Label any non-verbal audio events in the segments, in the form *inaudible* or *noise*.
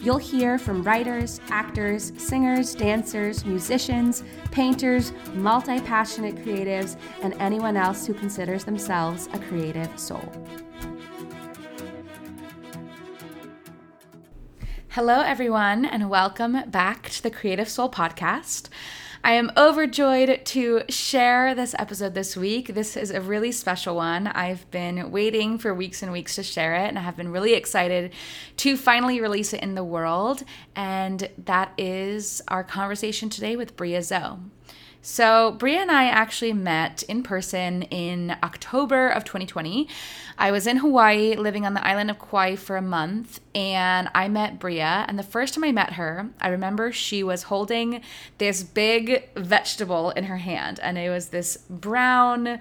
You'll hear from writers, actors, singers, dancers, musicians, painters, multi passionate creatives, and anyone else who considers themselves a creative soul. Hello, everyone, and welcome back to the Creative Soul Podcast. I am overjoyed to share this episode this week. This is a really special one. I've been waiting for weeks and weeks to share it, and I have been really excited to finally release it in the world. And that is our conversation today with Bria Zoe. So, Bria and I actually met in person in October of 2020. I was in Hawaii living on the island of Kauai for a month, and I met Bria. And the first time I met her, I remember she was holding this big vegetable in her hand, and it was this brown,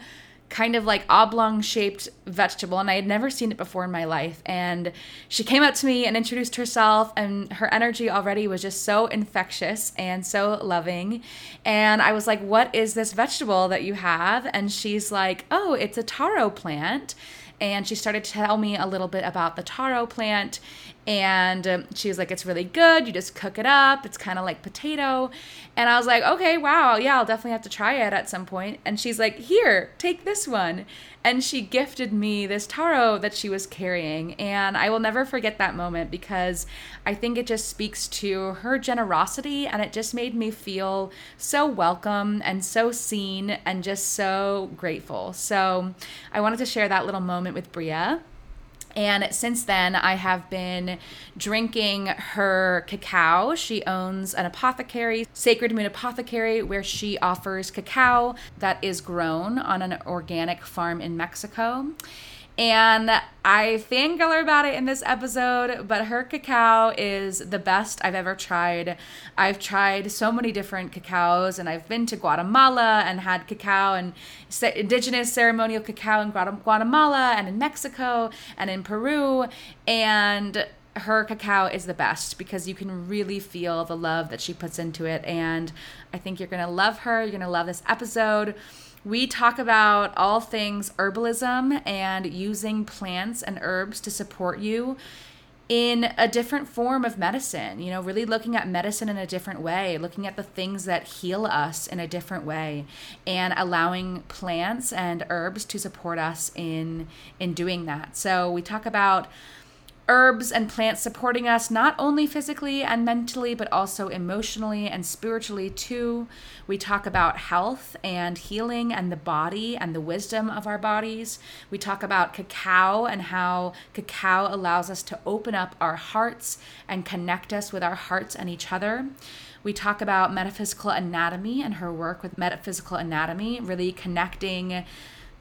kind of like oblong shaped vegetable and I had never seen it before in my life and she came up to me and introduced herself and her energy already was just so infectious and so loving and I was like what is this vegetable that you have? And she's like oh it's a taro plant and she started to tell me a little bit about the taro plant and um, she was like it's really good you just cook it up it's kind of like potato. And i was like okay wow yeah i'll definitely have to try it at some point. And she's like here take this one and she gifted me this taro that she was carrying and i will never forget that moment because i think it just speaks to her generosity and it just made me feel so welcome and so seen and just so grateful. So i wanted to share that little moment with bria and since then, I have been drinking her cacao. She owns an apothecary, Sacred Moon Apothecary, where she offers cacao that is grown on an organic farm in Mexico. And I fangirl about it in this episode, but her cacao is the best I've ever tried. I've tried so many different cacaos, and I've been to Guatemala and had cacao and indigenous ceremonial cacao in Guatemala and in Mexico and in Peru. And her cacao is the best because you can really feel the love that she puts into it. And I think you're going to love her. You're going to love this episode. We talk about all things herbalism and using plants and herbs to support you in a different form of medicine, you know, really looking at medicine in a different way, looking at the things that heal us in a different way and allowing plants and herbs to support us in in doing that. So we talk about herbs and plants supporting us not only physically and mentally, but also emotionally and spiritually too. We talk about health and healing and the body and the wisdom of our bodies. We talk about cacao and how cacao allows us to open up our hearts and connect us with our hearts and each other. We talk about metaphysical anatomy and her work with metaphysical anatomy, really connecting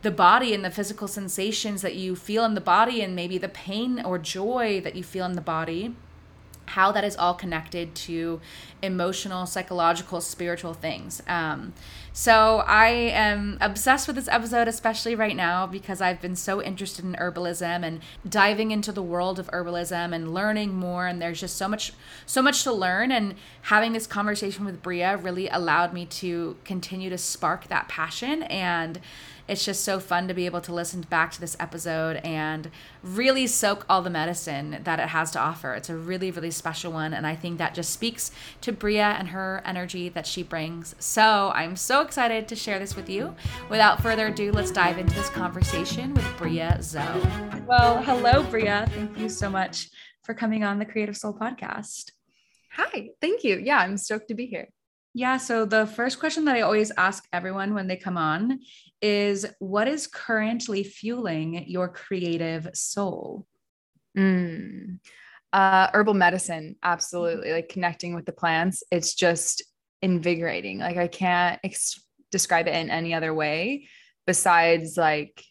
the body and the physical sensations that you feel in the body and maybe the pain or joy that you feel in the body how that is all connected to emotional psychological spiritual things. Um, so i am obsessed with this episode especially right now because i've been so interested in herbalism and diving into the world of herbalism and learning more. And there's just so much so much to learn. And having this conversation with bria really allowed me to continue to spark that passion. And it's just so fun to be able to listen back to this episode and really soak all the medicine that it has to offer. It's a really, really special one. And I think that just speaks to Bria and her energy that she brings. So I'm so excited to share this with you. Without further ado, let's dive into this conversation with Bria Zoe. Well, hello, Bria. Thank you so much for coming on the Creative Soul podcast. Hi, thank you. Yeah, I'm stoked to be here. Yeah. So the first question that I always ask everyone when they come on is what is currently fueling your creative soul? Mm. Uh, herbal medicine, absolutely. Like connecting with the plants, it's just invigorating. Like I can't ex- describe it in any other way besides like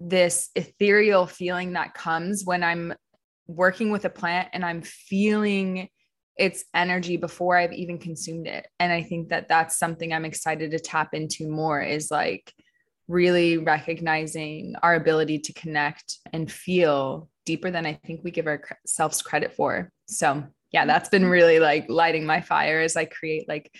this ethereal feeling that comes when I'm working with a plant and I'm feeling its energy before I've even consumed it. And I think that that's something I'm excited to tap into more is like really recognizing our ability to connect and feel deeper than I think we give ourselves credit for. So, yeah, that's been really like lighting my fire as I create like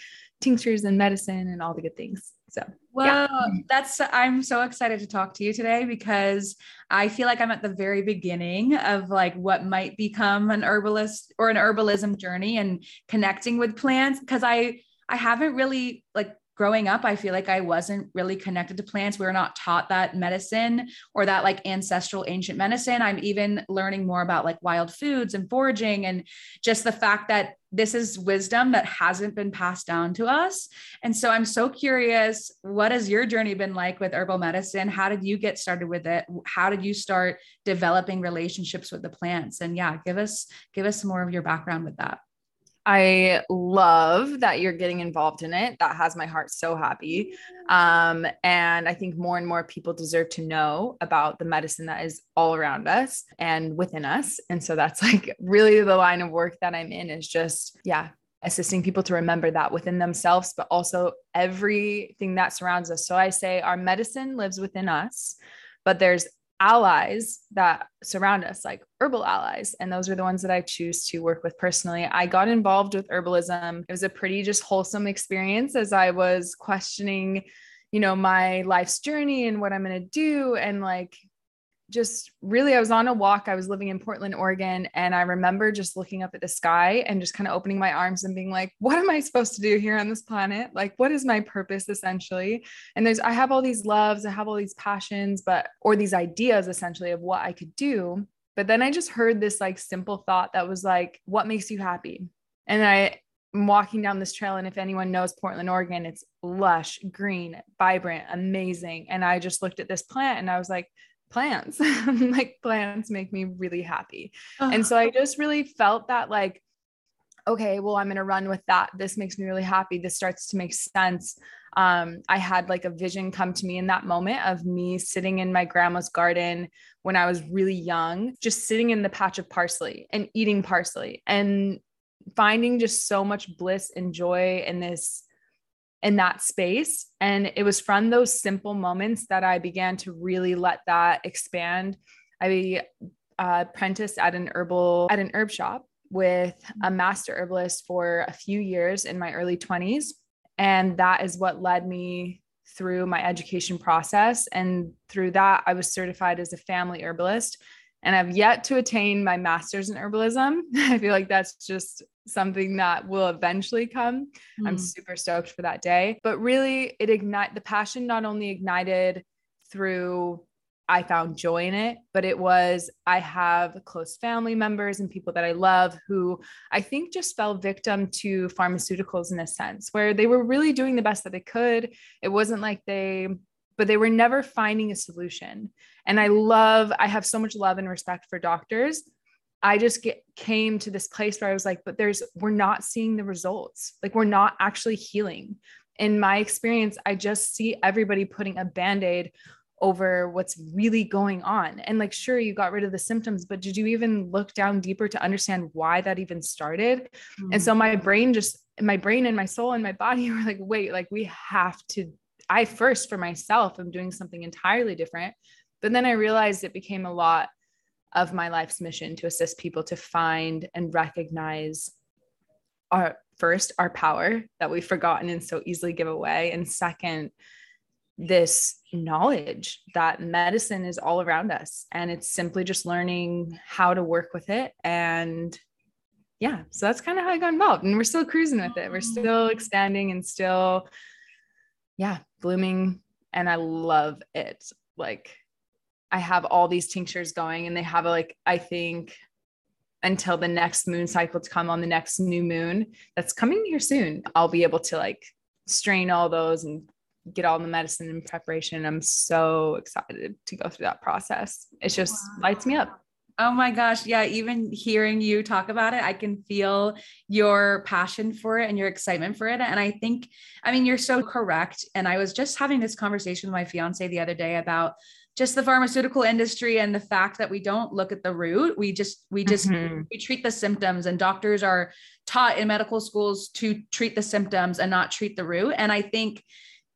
tinctures and medicine and all the good things. So, well, yeah. that's I'm so excited to talk to you today because I feel like I'm at the very beginning of like what might become an herbalist or an herbalism journey and connecting with plants because I I haven't really like growing up, I feel like I wasn't really connected to plants. We were not taught that medicine or that like ancestral ancient medicine. I'm even learning more about like wild foods and foraging and just the fact that this is wisdom that hasn't been passed down to us. And so I'm so curious, what has your journey been like with herbal medicine? How did you get started with it? How did you start developing relationships with the plants? And yeah, give us give us more of your background with that. I love that you're getting involved in it. That has my heart so happy. Um, and I think more and more people deserve to know about the medicine that is all around us and within us. And so that's *laughs* like really the line of work that I'm in is just, yeah, assisting people to remember that within themselves, but also everything that surrounds us. So I say our medicine lives within us, but there's allies that surround us, like herbal allies. And those are the ones that I choose to work with personally. I got involved with herbalism. It was a pretty just wholesome experience as I was questioning, you know, my life's journey and what I'm going to do. And like, just really, I was on a walk. I was living in Portland, Oregon. And I remember just looking up at the sky and just kind of opening my arms and being like, what am I supposed to do here on this planet? Like, what is my purpose essentially? And there's, I have all these loves, I have all these passions, but, or these ideas essentially of what I could do. But then I just heard this like simple thought that was like, what makes you happy? And I, am walking down this trail and if anyone knows Portland, Oregon, it's lush, green, vibrant, amazing. And I just looked at this plant and I was like, plants *laughs* like plants make me really happy. And so i *sighs* just really felt that like okay well i'm going to run with that. This makes me really happy. This starts to make sense. Um, i had like a vision come to me in that moment of me sitting in my grandma's garden when i was really young just sitting in the patch of parsley and eating parsley and finding just so much bliss and joy in this in that space. And it was from those simple moments that I began to really let that expand. I uh, apprenticed at an herbal at an herb shop with a master herbalist for a few years in my early 20s. And that is what led me through my education process. And through that, I was certified as a family herbalist. And I've yet to attain my master's in herbalism. *laughs* I feel like that's just something that will eventually come. Mm. I'm super stoked for that day. But really, it ignite the passion not only ignited through I found joy in it, but it was I have close family members and people that I love who I think just fell victim to pharmaceuticals in a sense where they were really doing the best that they could. It wasn't like they but they were never finding a solution. And I love I have so much love and respect for doctors I just get came to this place where I was like, but there's we're not seeing the results. Like we're not actually healing. In my experience, I just see everybody putting a band-aid over what's really going on. And like, sure, you got rid of the symptoms, but did you even look down deeper to understand why that even started? Mm-hmm. And so my brain just my brain and my soul and my body *laughs* were like, wait, like we have to. I first for myself I'm doing something entirely different. But then I realized it became a lot of my life's mission to assist people to find and recognize our first our power that we've forgotten and so easily give away and second this knowledge that medicine is all around us and it's simply just learning how to work with it and yeah so that's kind of how i got involved and we're still cruising with it. We're still expanding and still yeah blooming and i love it. Like I have all these tinctures going and they have a, like, I think until the next moon cycle to come on the next new moon that's coming here soon, I'll be able to like strain all those and get all the medicine in preparation. I'm so excited to go through that process. It just wow. lights me up. Oh my gosh. Yeah. Even hearing you talk about it, I can feel your passion for it and your excitement for it. And I think, I mean, you're so correct. And I was just having this conversation with my fiance the other day about just the pharmaceutical industry and the fact that we don't look at the root we just we just mm-hmm. we treat the symptoms and doctors are taught in medical schools to treat the symptoms and not treat the root and i think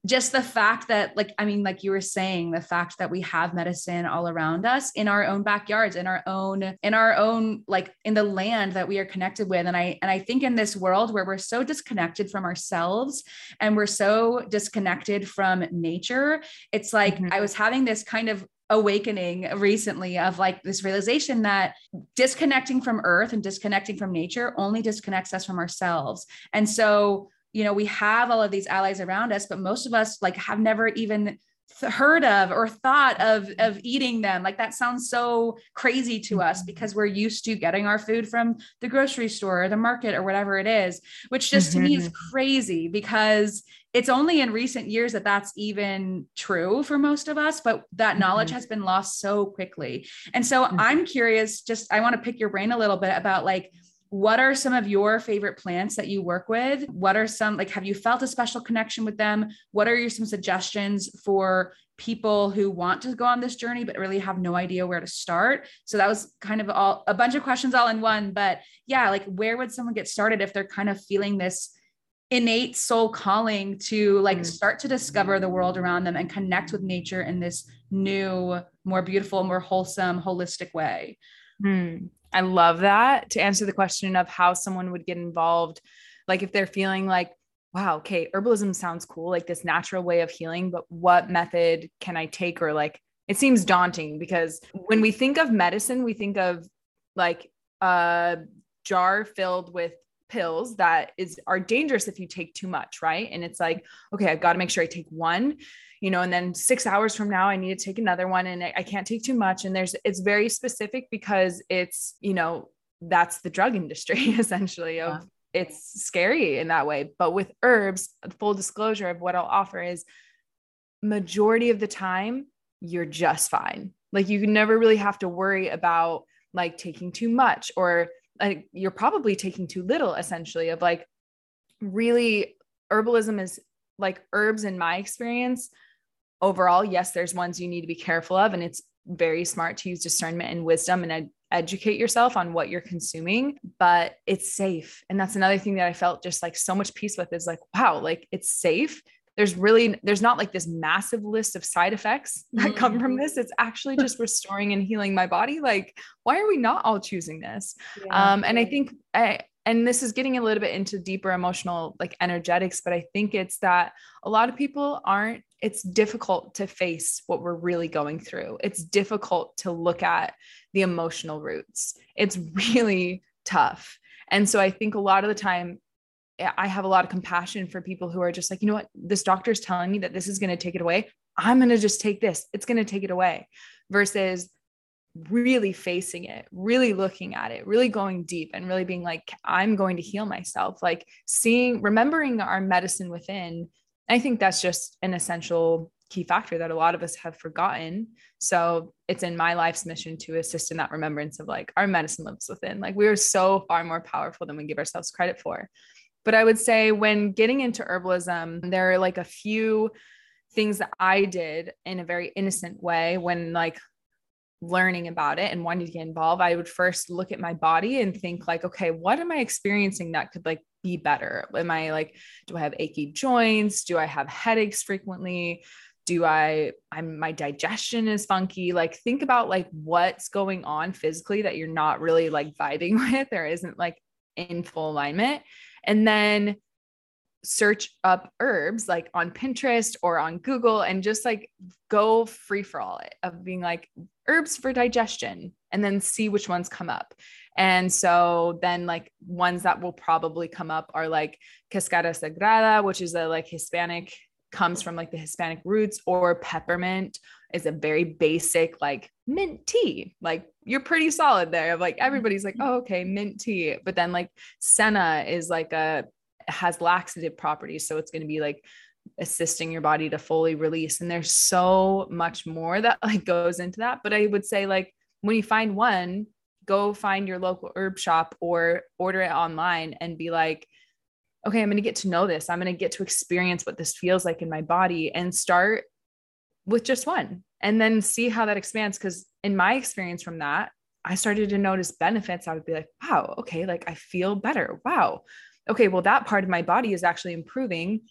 just the fact that like i mean like you were saying the fact that we have medicine all around us in our own backyards in our own in our own like in the land that we are connected with and i and i think in this world where we're so disconnected from ourselves and we're so disconnected from nature it's like mm-hmm. i was having this kind of awakening recently of like this realization that disconnecting from earth and disconnecting from nature only disconnects us from ourselves and so you know we have all of these allies around us but most of us like have never even heard of or thought of of eating them like that sounds so crazy to us mm-hmm. because we're used to getting our food from the grocery store or the market or whatever it is which just mm-hmm. to me is mm-hmm. crazy because it's only in recent years that that's even true for most of us but that knowledge mm-hmm. has been lost so quickly and so mm-hmm. i'm curious just i want to pick your brain a little bit about like what are some of your favorite plants that you work with what are some like have you felt a special connection with them what are your some suggestions for people who want to go on this journey but really have no idea where to start so that was kind of all a bunch of questions all in one but yeah like where would someone get started if they're kind of feeling this innate soul calling to like mm. start to discover the world around them and connect with nature in this new more beautiful more wholesome holistic way mm. I love that to answer the question of how someone would get involved. Like if they're feeling like, wow, okay, herbalism sounds cool, like this natural way of healing, but what method can I take? Or like, it seems daunting because when we think of medicine, we think of like a jar filled with pills that is are dangerous if you take too much right and it's like okay i've got to make sure i take one you know and then six hours from now i need to take another one and i can't take too much. And there's it's very specific because it's you know that's the drug industry *laughs* essentially of yeah. it's scary in that way. But with herbs full disclosure of what i'll offer is majority of the time you're just fine. Like you never really have to worry about like taking too much or like you're probably taking too little essentially of like really herbalism is like herbs in my experience overall yes there's ones you need to be careful of and it's very smart to use discernment and wisdom and ed- educate yourself on what you're consuming but it's safe and that's another thing that i felt just like so much peace with is like wow like it's safe there's really there's not like this massive list of side effects *laughs* that mm-hmm. come from mm-hmm. this it's actually *laughs* just restoring and healing my body like why are we not all choosing this yeah. um and i think i and this is getting a little bit into deeper emotional like energetics but i think it's that a lot of people aren't it's difficult to face what we're really going through it's difficult to look at the emotional roots it's *laughs* really tough and so i think a lot of the time eh, I have a lot of compassion for people who are just like, you know what, this doctor is telling me that this is going to take it away. I'm going to just take this. It's going to take it away versus really facing it, really looking at it, really going deep and really being like, I'm going to heal myself. Like seeing, remembering our medicine within. I think that's just an essential key factor that a lot of us have forgotten. So it's in my life's mission to assist in that remembrance of like our medicine lives within. Like we are so far more powerful than we give ourselves credit for. But I would say when getting into herbalism, there are like a few things that I did in a very innocent way when like learning about it and wanting to get involved. I would first look at my body and think like, okay, what am I experiencing that could like be better? Am I like, do I have achy joints? Do I have headaches frequently? do i i'm my digestion is funky like think about like what's going on physically that you're not really like vibing *laughs* with or isn't like in full alignment and then search up herbs like on Pinterest or on Google and just like go free for all it of being like herbs for digestion and then see which ones come up. And so then like ones that will probably come up are like Cascara Sagrada, which is a like Hispanic comes from like the Hispanic roots or peppermint is a very basic like mint tea. Like you're pretty solid there. Like everybody's like, mm-hmm. oh, okay, mint tea. But then like senna is like a has laxative properties. So it's going to be like assisting your body to fully release. And there's so much more that like goes into that. But I would say like when you find one, go find your local herb shop or order it online and be like, okay, I'm going to get to know this. I'm going to get to experience what this feels like in my body and start with just one and then see how that expands. Because in my experience from that, I started to notice benefits. I would be like, wow, okay, like I feel better. Wow. Okay, well, that part of my body is actually improving.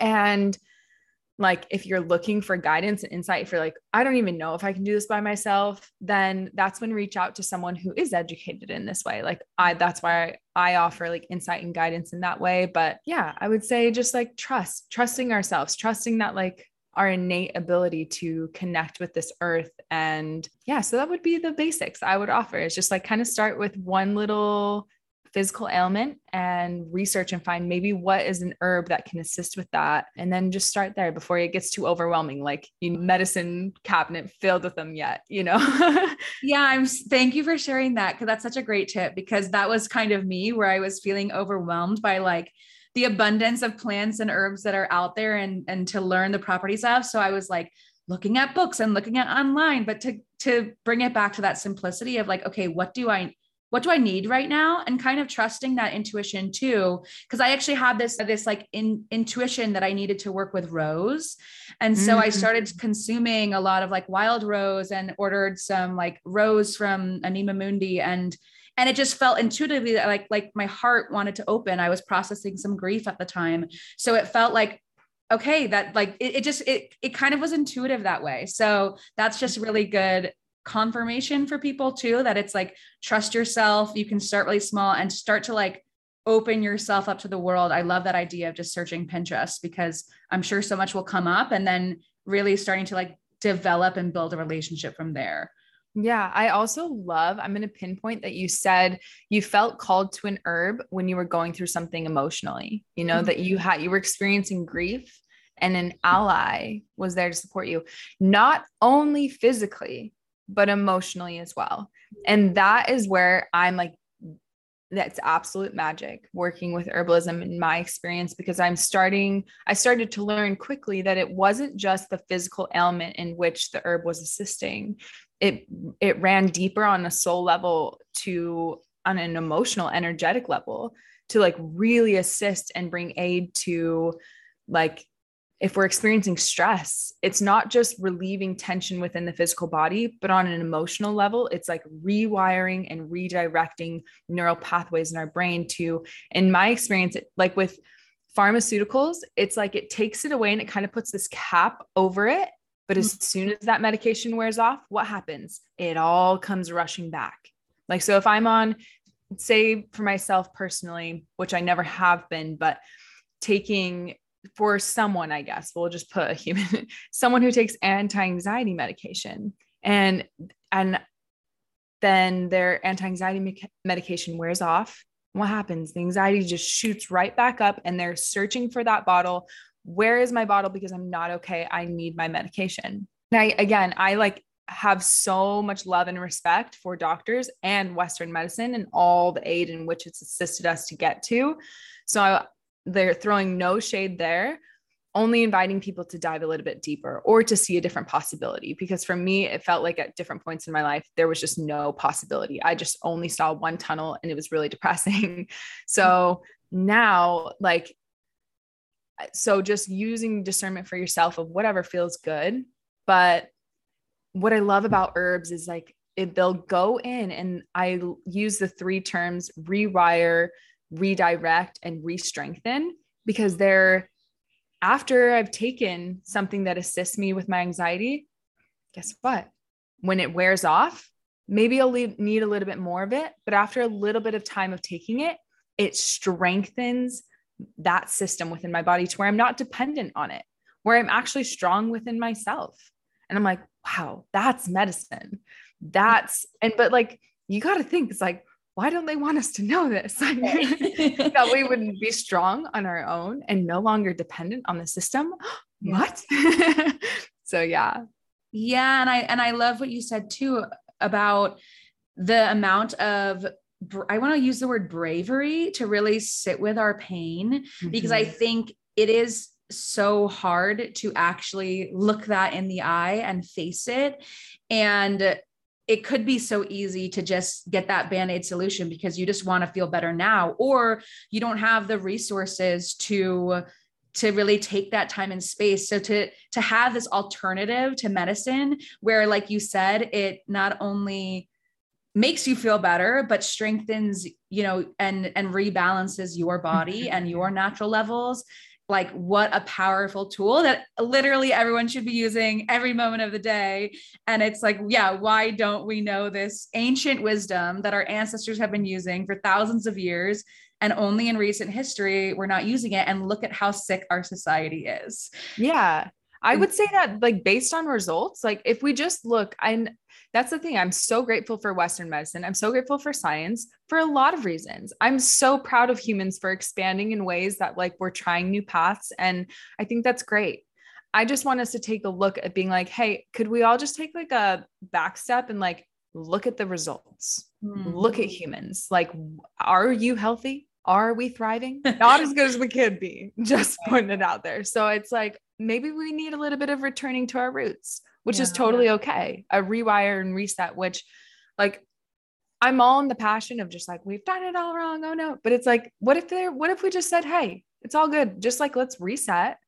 And like if you're looking for guidance and insight for like i don't even know if i can do this by myself then that's when reach out to someone who is educated in this way. Like i that's why I, I offer like insight and guidance in that way. But yeah i would say just like trust trusting ourselves trusting that like our innate ability to connect with this earth. And yeah so that would be the basics i would offer. Is just like kind of start with one little physical ailment and research and find maybe what is an herb that can assist with that. And then just start there before it gets too overwhelming, like you medicine cabinet filled with them yet, you know? *laughs* yeah, I'm thank you for sharing that because that's such a great tip because that was kind of me where I was feeling overwhelmed by like the abundance of plants and herbs that are out there and and to learn the properties of. So I was like looking at books and looking at online, but to to bring it back to that simplicity of like, okay, what do I what do I need right now? And kind of trusting that intuition too. Cause I actually had this, this like in, intuition that I needed to work with rose. And so mm-hmm. I started consuming a lot of like wild rose and ordered some like rose from Anima Mundi and and it just felt intuitively like like my heart wanted to open i was processing some grief at the time so it felt like okay that like it, it, just it it kind of was intuitive that way so that's just really good confirmation for people too that it's like trust yourself you can start really small and start to like open yourself up to the world i love that idea of just searching pinterest because i'm sure so much will come up and then really starting to like develop and build a relationship from there yeah, I also love, I'm going to pinpoint that you said you felt called to an herb when you were going through something emotionally, you know, mm-hmm. that you had, you were experiencing grief and an ally was there to support you, not only physically, but emotionally as well. And that is where I'm like, that's absolute magic working with herbalism in my experience because I'm starting, I started to learn quickly that it wasn't just the physical ailment in which the herb was assisting. It it ran deeper on a soul level to on an emotional, energetic level to like really assist and bring aid to like if we're experiencing stress, it's not just relieving tension within the physical body, but on an emotional level, it's like rewiring and redirecting neural pathways in our brain to, in my experience, like with pharmaceuticals, it's like it takes it away and it kind of puts this cap over it. But as mm-hmm. soon as that medication wears off, what happens? It all comes rushing back. Like, so if I'm on, say for myself personally, which I never have been, but taking for someone, I guess we'll just put a human, *laughs* someone who takes anti-anxiety medication and and then their anti-anxiety me- medication wears off. What happens? The anxiety just shoots right back up and they're searching for that bottle. Where is my bottle? Because I'm not okay. I need my medication. And I again, I like have so much love and respect for doctors and Western medicine and all the aid in which it's assisted us to get to. So I, they're throwing no shade there only inviting people to dive a little bit deeper or to see a different possibility. Because for me it felt like at different points in my life there was just no possibility. I just only saw one tunnel and it was really *laughs* depressing. So now like so just using discernment for yourself of whatever feels good. But what i love about herbs is like it, they'll go in and i use the three terms rewire redirect and re-strengthen because they're after I've taken something that assists me with my anxiety, guess what? When it wears off, maybe I'll need a little bit more of it, but after a little bit of time of taking it, it strengthens that system within my body to where I'm not dependent on it, where I'm actually strong within myself. And I'm like, wow, that's medicine. That's, and, but like, you got to think, it's like, why don't they want us to know this? *laughs* *laughs* that we wouldn't be strong on our own and no longer dependent on the system. *gasps* what? *laughs* so yeah. Yeah. And I and I love what you said too about the amount of I want to use the word bravery to really sit with our pain mm-hmm. because I mm-hmm. think it is so hard to actually look that in the eye and face it. And it could be so easy to just get that band-aid solution because you just want to feel better now or you don't have the resources to to really take that time and space. So to to have this alternative to medicine where like you said it not only makes you feel better but strengthens you know and and rebalances your body mm-hmm. and your natural levels like what a powerful tool that literally everyone should be using every moment of the day. And it's like yeah why don't we know this ancient wisdom that our ancestors have been using for thousands of years and only in recent history we're not using it? And look at how sick our society is. Yeah. I would say that like based on results like if we just look i that's the thing. I'm so grateful for Western medicine. I'm so grateful for science for a lot of reasons. I'm so proud of humans for expanding in ways that like we're trying new paths. And I think that's great. I just want us to take a look at being like, hey, could we all just take like a back step and like look at the results? Mm-hmm. Look at humans. Like, are you healthy? Are we thriving? Not as good as we could be, *laughs* just putting it out there. So it's like maybe we need a little bit of returning to our roots which yeah. is totally okay. A rewire and reset, which like I'm all in the passion of just like, we've done it all wrong. Oh no. But it's like, what if there, what if we just said, hey, it's all good. Just like, let's reset,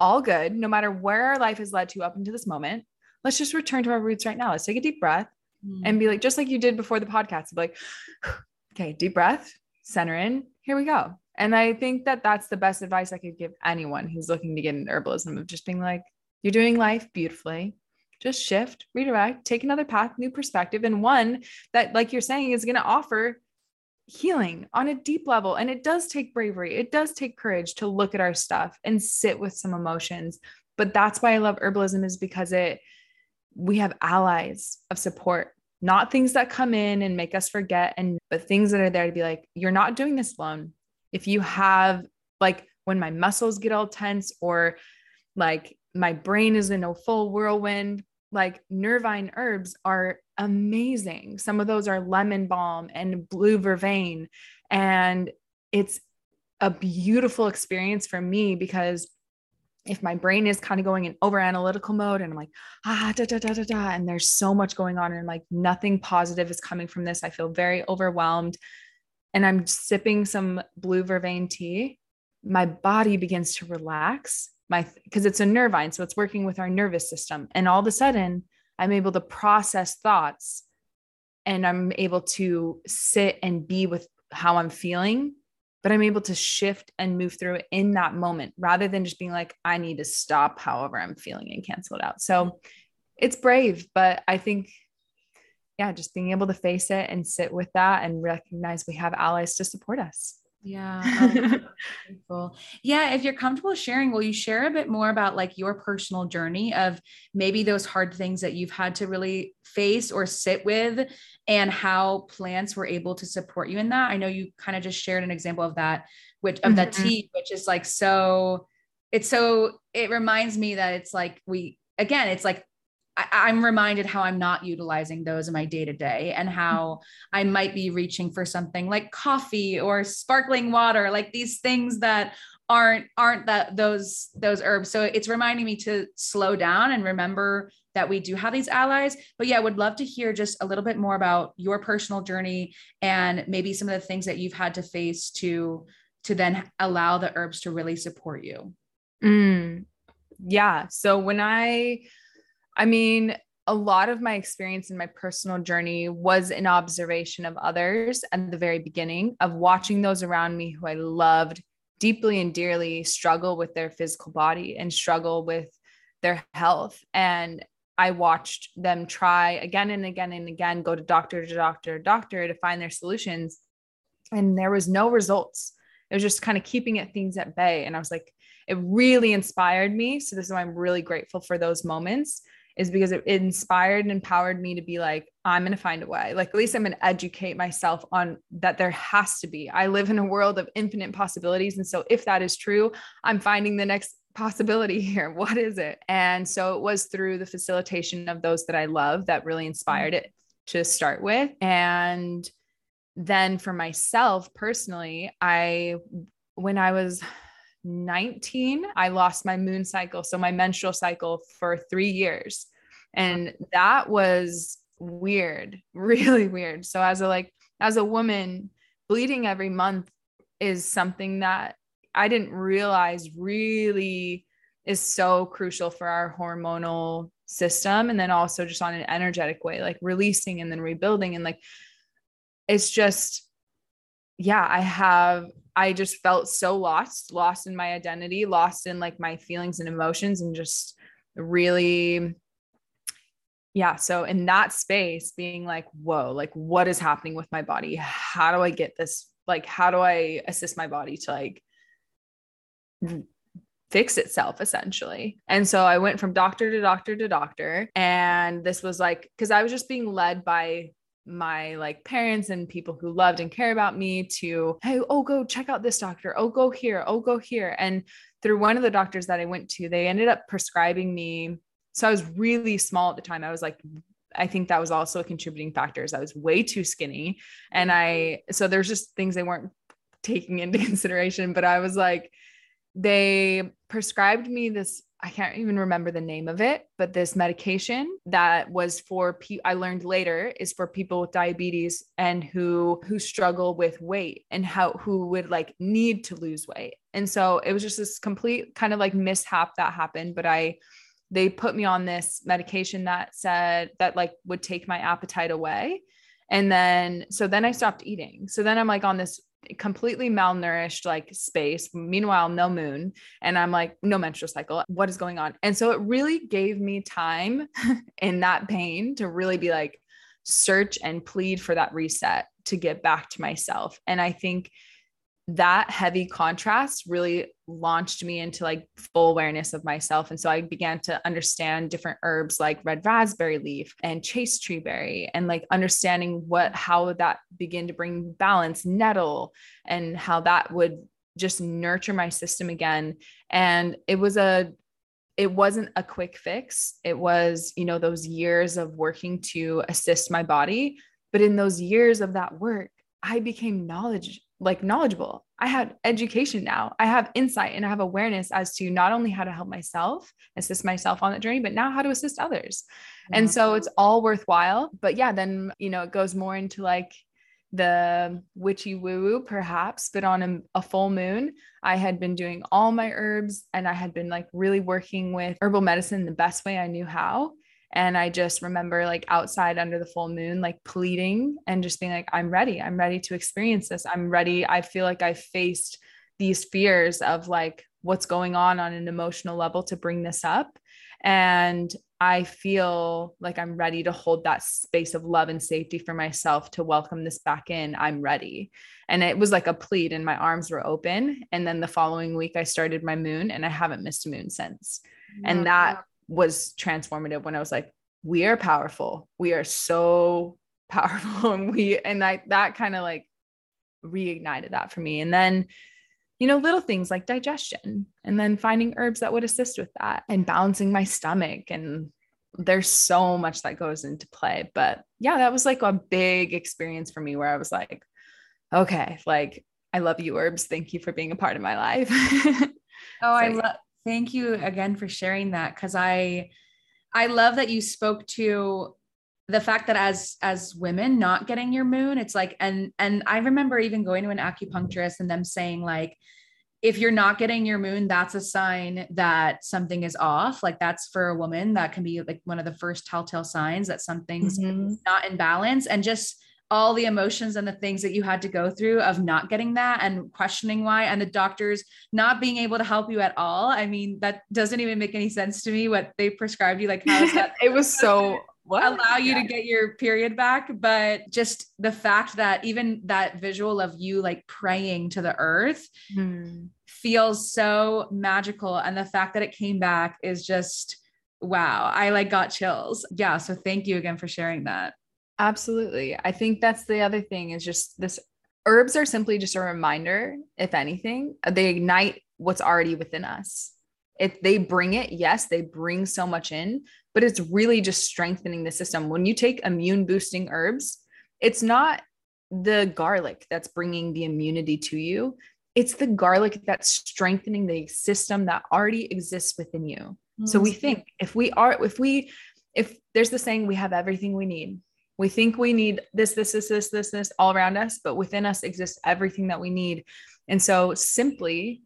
all good, no matter where our life has led to up into this moment. Let's just return to our roots right now. Let's take a deep breath mm. and be like, just like you did before the podcast, be like, *sighs* okay, deep breath, center in, here we go. And I think that that's the best advice I could give anyone who's looking to get into herbalism of just being like, you're doing life beautifully just shift, redirect, take another path, new perspective, and one that, like you're saying, is going to offer healing on a deep level. And it does take bravery, it does take courage to look at our stuff and sit with some emotions. But that's why I love herbalism, is because it, we have allies of support, not things that come in and make us forget, and but things that are there to be like, you're not doing this alone. If you have, like, when my muscles get all tense or like my brain is in a full whirlwind like nervine herbs are amazing. Some of those are lemon balm and blue vervain. And it's a beautiful experience for me because if my brain is kind of going in over analytical mode and I'm like, ah, da, da, da, da, da, and there's so much going on and like nothing positive is coming from this, I feel very overwhelmed. And I'm sipping some blue vervain tea, my body begins to relax my because it's a nervine so it's working with our nervous system. And all of a sudden i'm able to process thoughts and i'm able to sit and be with how i'm feeling but i'm able to shift and move through in that moment rather than just being like i need to stop however i'm feeling and cancel it out. So it's brave but i think yeah just being able to face it and sit with that and recognize we have allies to support us yeah. Oh, *laughs* yeah. If you're comfortable sharing, will you share a bit more about like your personal journey of maybe those hard things that you've had to really face or sit with and how plants were able to support you in that? I know you kind of just shared an example of that, which of mm-hmm. that tea, which is like so, it's so, it reminds me that it's like we, again, it's like I, am reminded how I'm not utilizing those in my day to day and how I might be reaching for something like coffee or sparkling water, like these things that aren't aren't that those those herbs. So it's reminding me to slow down and remember that we do have these allies. But yeah, I would love to hear just a little bit more about your personal journey and maybe some of the things that you've had to face to to then allow the herbs to really support you. Mm, yeah. So when I I mean, a lot of my experience in my personal journey was an observation of others at the very beginning of watching those around me who I loved deeply and dearly struggle with their physical body and struggle with their health. And I watched them try again and again and again, go to doctor to doctor to doctor to find their solutions. And there was no results. It was just kind of keeping it things at bay. And I was like, it really inspired me. So this is why I'm really grateful for those moments is because it inspired and empowered me to be like, I'm going to find a way. Like, at least I'm going to educate myself on that there has to be. I live in a world of infinite possibilities. And so, if that is true, I'm finding the next possibility *laughs* here. What is it? And so, it was through the facilitation of those that I love that really inspired it to start with. And then for myself personally, I, when I was 19, I lost my moon cycle. So my menstrual cycle for three years. And that was weird, *laughs* really weird. So as a like, as a woman, bleeding every month is something that I didn't realize really is so crucial for our hormonal system. And then also just on an energetic way, like releasing and then rebuilding. And like, it's just, yeah, I have I just felt so lost, lost in my identity, lost in like my feelings and emotions, and just really, yeah. So, in that space, being like, whoa, like, what is happening with my body? How do I get this? Like, how do I assist my body to like fix itself essentially. And so I went from doctor to doctor to doctor. And this was like, because I was just being led by my like parents and people who loved and care about me to hey oh go check out this doctor. Oh go here. Oh go here. And through one of the doctors that i went to they ended up prescribing me. So i was really small at the time. I was like i think that was also a contributing factor is i was way too skinny. And i so there's just things they weren't taking *laughs* into consideration but i was like they prescribed me this I can't even remember the name of it, but this medication that was for pe- I learned later is for people with diabetes and who who struggle with weight and how who would like need to lose weight. And so it was just this complete kind of like mishap that happened, but I they put me on this medication that said that like would take my appetite away. And then so then I stopped eating. So then I'm like on this completely malnourished like space. Meanwhile no moon. And i'm like no menstrual cycle. What is going on? And so it really gave me time *laughs* in that pain to really be like search and plead for that reset to get back to myself. And i think that heavy contrast really launched me into like full awareness of myself. And so I began to understand different herbs like red raspberry leaf and chaste tree berry and like understanding what, how that began to bring balance, nettle, and how that would just nurture my system again. And it was a, it wasn't a quick fix. It was, you know, those years of working to assist my body. But in those years of that work, I became knowledge like knowledgeable. I had education now. I have insight and I have awareness as to not only how to help myself, assist myself on that journey, but now how to assist others. Mm-hmm. And so it's all worthwhile. But yeah, then, you know, it goes more into like the witchy woo woo, perhaps, but on a, a, full moon, I had been doing all my herbs and I had been like really working with herbal medicine the best way I knew how. And I just remember like outside under the full moon, like pleading and just being like, I'm ready. I'm ready to experience this. I'm ready. I feel like I faced these fears of like what's going on on an emotional level to bring this up. And I feel like I'm ready to hold that space of love and safety for myself to welcome this back in. I'm ready. And it was like a plead, and my arms were open. And then the following week, I started my moon, and I haven't missed a moon since. And that was transformative when I was like, we are powerful. We are so *laughs* powerful. And we, and I, that kind of like reignited that for me. And then, you know, little things like digestion and then finding herbs that would assist with that and balancing my stomach. And there's so much that goes into play. But yeah, that was like a big experience for me where I was like, okay, like I love you, herbs. Thank you for being a part of my life. *laughs* oh, so, I love thank you again for sharing that because I I love that you spoke to the fact that as as women not getting your moon it's like and and I remember even going to an acupuncturist and them saying like if you're not getting your moon that's a sign that something is off like that's for a woman that can be like one of the first telltale signs that something's mm-hmm. not in balance and just all the emotions and the things that you had to go through of not getting that and questioning why and the doctors not being able to help you at all i mean that doesn't even make any sense to me what they prescribed you like how is that *laughs* it was so what? allow you yeah. to get your period back but just the fact that even that visual of you like praying to the earth hmm. feels so magical and the fact that it came back is just wow i like got chills yeah so thank you again for sharing that Absolutely. I think that's the other thing is just this herbs are simply just a reminder, if anything, they ignite what's already within us. If they bring it, yes, they bring so much in, but it's really just strengthening the system. When you take immune boosting herbs, it's not the garlic that's bringing the immunity to you. It's the garlic that's strengthening the system that already exists within you. Mm-hmm. So we think if we are, if we, if there's the saying, we have everything we need, we think we need this, this, this, this, this, this all around us, but within us exists everything that we need. And so simply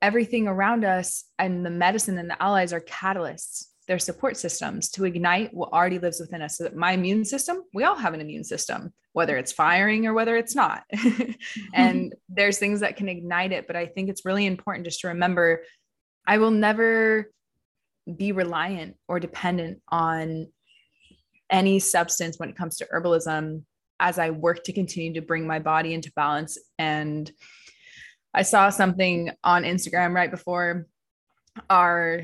everything around us and the medicine and the allies are catalysts. their support systems to ignite what already lives within us. So that my immune system, we all have an immune system, whether it's firing or whether it's not. *laughs* and mm-hmm. there's things that can ignite it. But I think it's really important just to remember I will never be reliant or dependent on any substance when it comes to herbalism as I work to continue to bring my body into balance. And I saw something on Instagram right before our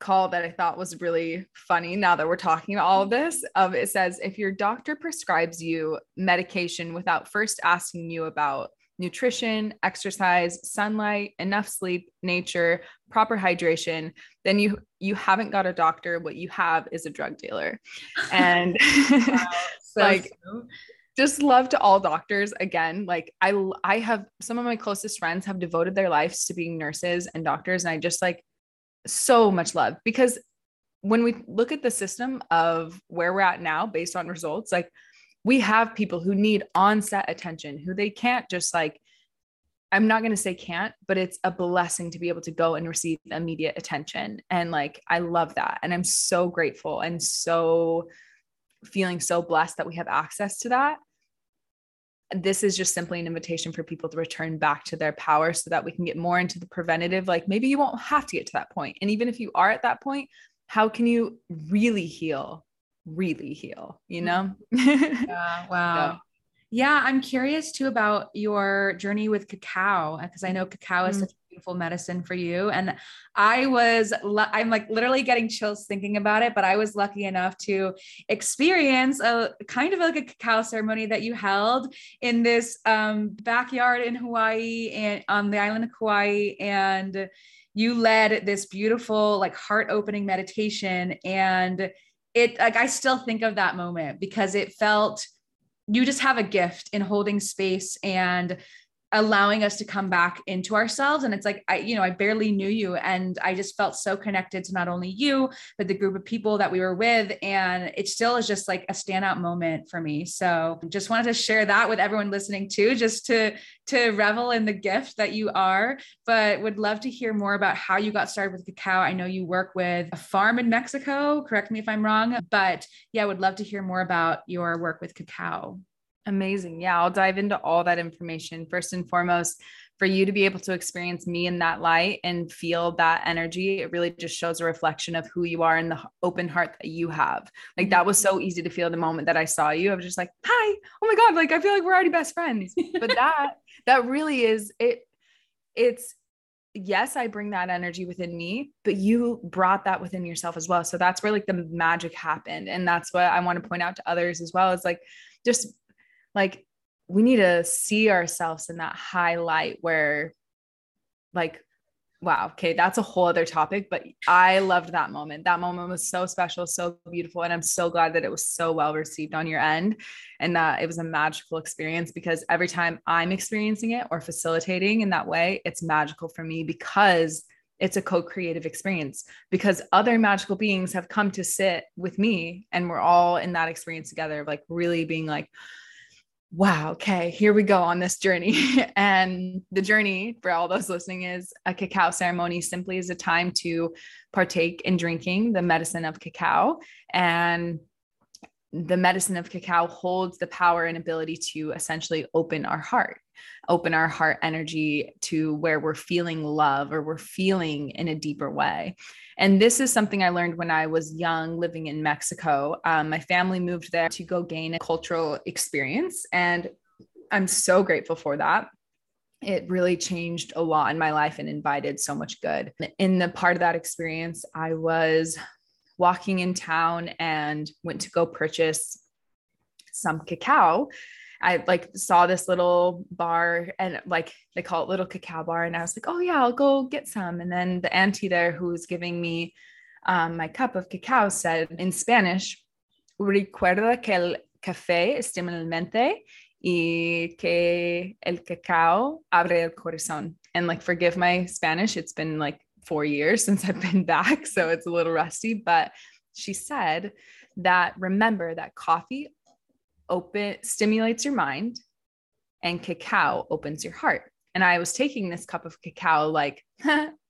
call that I thought was really funny now that we're talking about all of this. Of it says if your doctor prescribes you medication without first asking you about nutrition, exercise, sunlight, enough sleep, nature, proper hydration, then you you haven't got a doctor. What you have is a drug dealer. And *laughs* wow, *laughs* like true. just love to all doctors again. Like I I have some of my closest friends have devoted their lives to being nurses and doctors and I just like so much love because when we look at the system of where we're at now based on results like we have people who need on-set attention who they can't just like i'm not going to say can't but it's a blessing to be able to go and receive immediate attention. And like i love that. And i'm so grateful and so feeling so blessed that we have access to that. This is just simply an invitation for people to return back to their power so that we can get more into the preventative. Like maybe you won't have to get to that point. And even if you are at that point how can you really heal really heal you know? *laughs* Yeah, wow. Yeah i'm curious too about your journey with cacao because i know cacao is mm-hmm. such a beautiful medicine for you and i was i'm like literally getting chills thinking about it but i was lucky enough to experience a kind of like a cacao ceremony that you held in this um, backyard in hawaii and on the island of kauai and you led this beautiful like heart opening meditation and it like I still think of that moment because it felt you just have a gift in holding space and allowing us to come back into ourselves. And it's like i you know i barely knew you and i just felt so connected to not only you but the group of people that we were with. And it still is just like a standout moment for me. So just wanted to share that with everyone listening too just to to revel in the gift that you are. But would love to hear more about how you got started with cacao i know you work with a farm in mexico. Correct me if i'm wrong. But yeah would love to hear more about your work with cacao Amazing. Yeah, I'll dive into all that information. First and foremost, for you to be able to experience me in that light and feel that energy, it really just shows a reflection of who you are and the open heart that you have. Like that was so mm-hmm. easy to feel the moment that I saw you. I was just like, hi, oh my God, like I feel like we're already best friends. But *laughs* that, that really is it. It's, yes, I bring that energy within me, but you brought that within yourself as well. So that's where like the magic happened. And that's what I want to point out to others as well. Is like, just like we need to see ourselves in that high light where like wow okay that's a whole other topic but i loved that moment. That moment was so special so beautiful and i'm so glad that it was so well received on your end and that it was a magical experience because every time i'm experiencing it or facilitating in that way it's magical for me because it's a co-creative experience because other magical beings have come to sit with me and we're all in that experience together of like really being like wow, okay, here we go on this journey. *laughs* and the journey for all those listening is a cacao ceremony simply is a time to partake in drinking the medicine of cacao. And the medicine of cacao holds the power and ability to essentially open our heart, open our heart energy to where we're feeling love or we're feeling in a deeper way. And this is something I learned when I was young living in Mexico. Um, my family moved there to go gain a cultural experience. And I'm so grateful for that. It really changed a lot in my life and invited so much good. In the part of that experience, I was walking in town and went to go purchase some cacao I like saw this little bar and like they call it little cacao bar. And I was like, oh yeah, I'll go get some. And then the auntie there who was giving me um, my cup of cacao said in Spanish, recuerda que el café estimula mente y que el cacao abre el corazón. And like, forgive my Spanish. It's been like four years *laughs* since I've been back. So it's a little rusty, but she said that remember that coffee open stimulates your mind and cacao opens your heart. And I was taking this cup of cacao like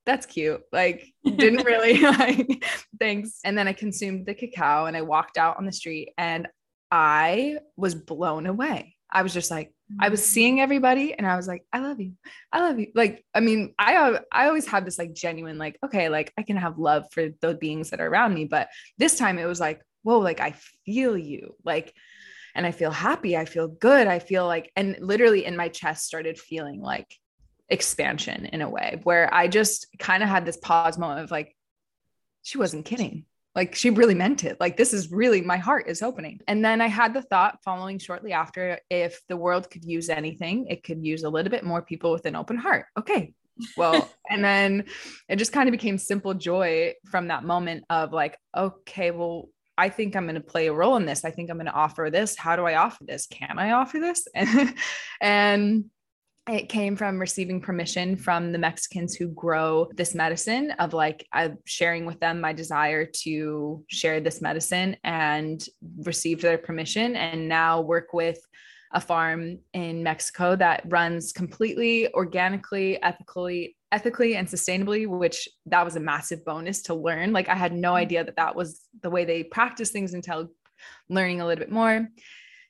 that's cute. Like, *laughs* didn't really like, *laughs* thanks. And then I consumed the cacao and I walked out on the street and I was blown away. I was just like, I was seeing everybody and I was like, I love you. I love you. Like, I mean, I I always have this like genuine, like, okay, like I can have love for the beings that are around me. But this time it was like, whoa, like I feel you. Like, and I feel happy. I feel good. I feel like, and literally in my chest started feeling like expansion in a way where I just kind of had this pause moment of like, she wasn't kidding. Like she really meant it. Like this is really my heart is opening. And then I had the thought following shortly after if the world could use anything, it could use a little bit more people with an open heart. Okay. Well, *laughs* and then it just kind of became simple joy from that moment of like, okay, well, I think I'm going to play a role in this. I think I'm going to offer this. How do I offer this? Can I offer this? *laughs* And, and it came from receiving permission from the Mexicans who grow this medicine of like I'm sharing with them my desire to share this medicine and received their permission and now work with a farm in Mexico that runs completely organically, ethically, ethically and sustainably, which that was a massive bonus to learn. Like I had no mm. idea that that was the way they practice things until learning a little bit more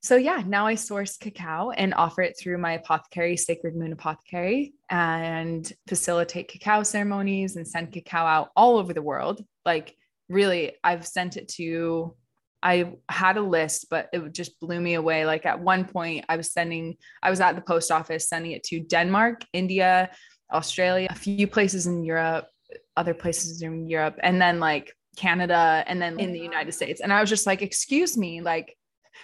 so yeah, now I source cacao and offer it through my apothecary, Sacred Moon Apothecary, and facilitate cacao ceremonies and send cacao out all over the world. Like really, I've sent it to I had a list, but it just blew me away. Like at one point, I was sending, I was at the post office sending it to Denmark, India, Australia, a few places in Europe, other places in Europe, and then like Canada, and then in the United States. And I was just like, excuse me, like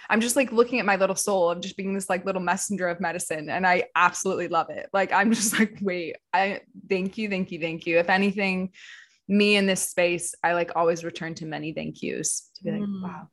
I'm just like looking at my little soul of just being this like little messenger of medicine. And I absolutely love it. Like, I'm just *laughs* like, wait, I thank you, thank you, thank you. If anything, me in this space, I like always return to many thank yous to be like, mm. wow,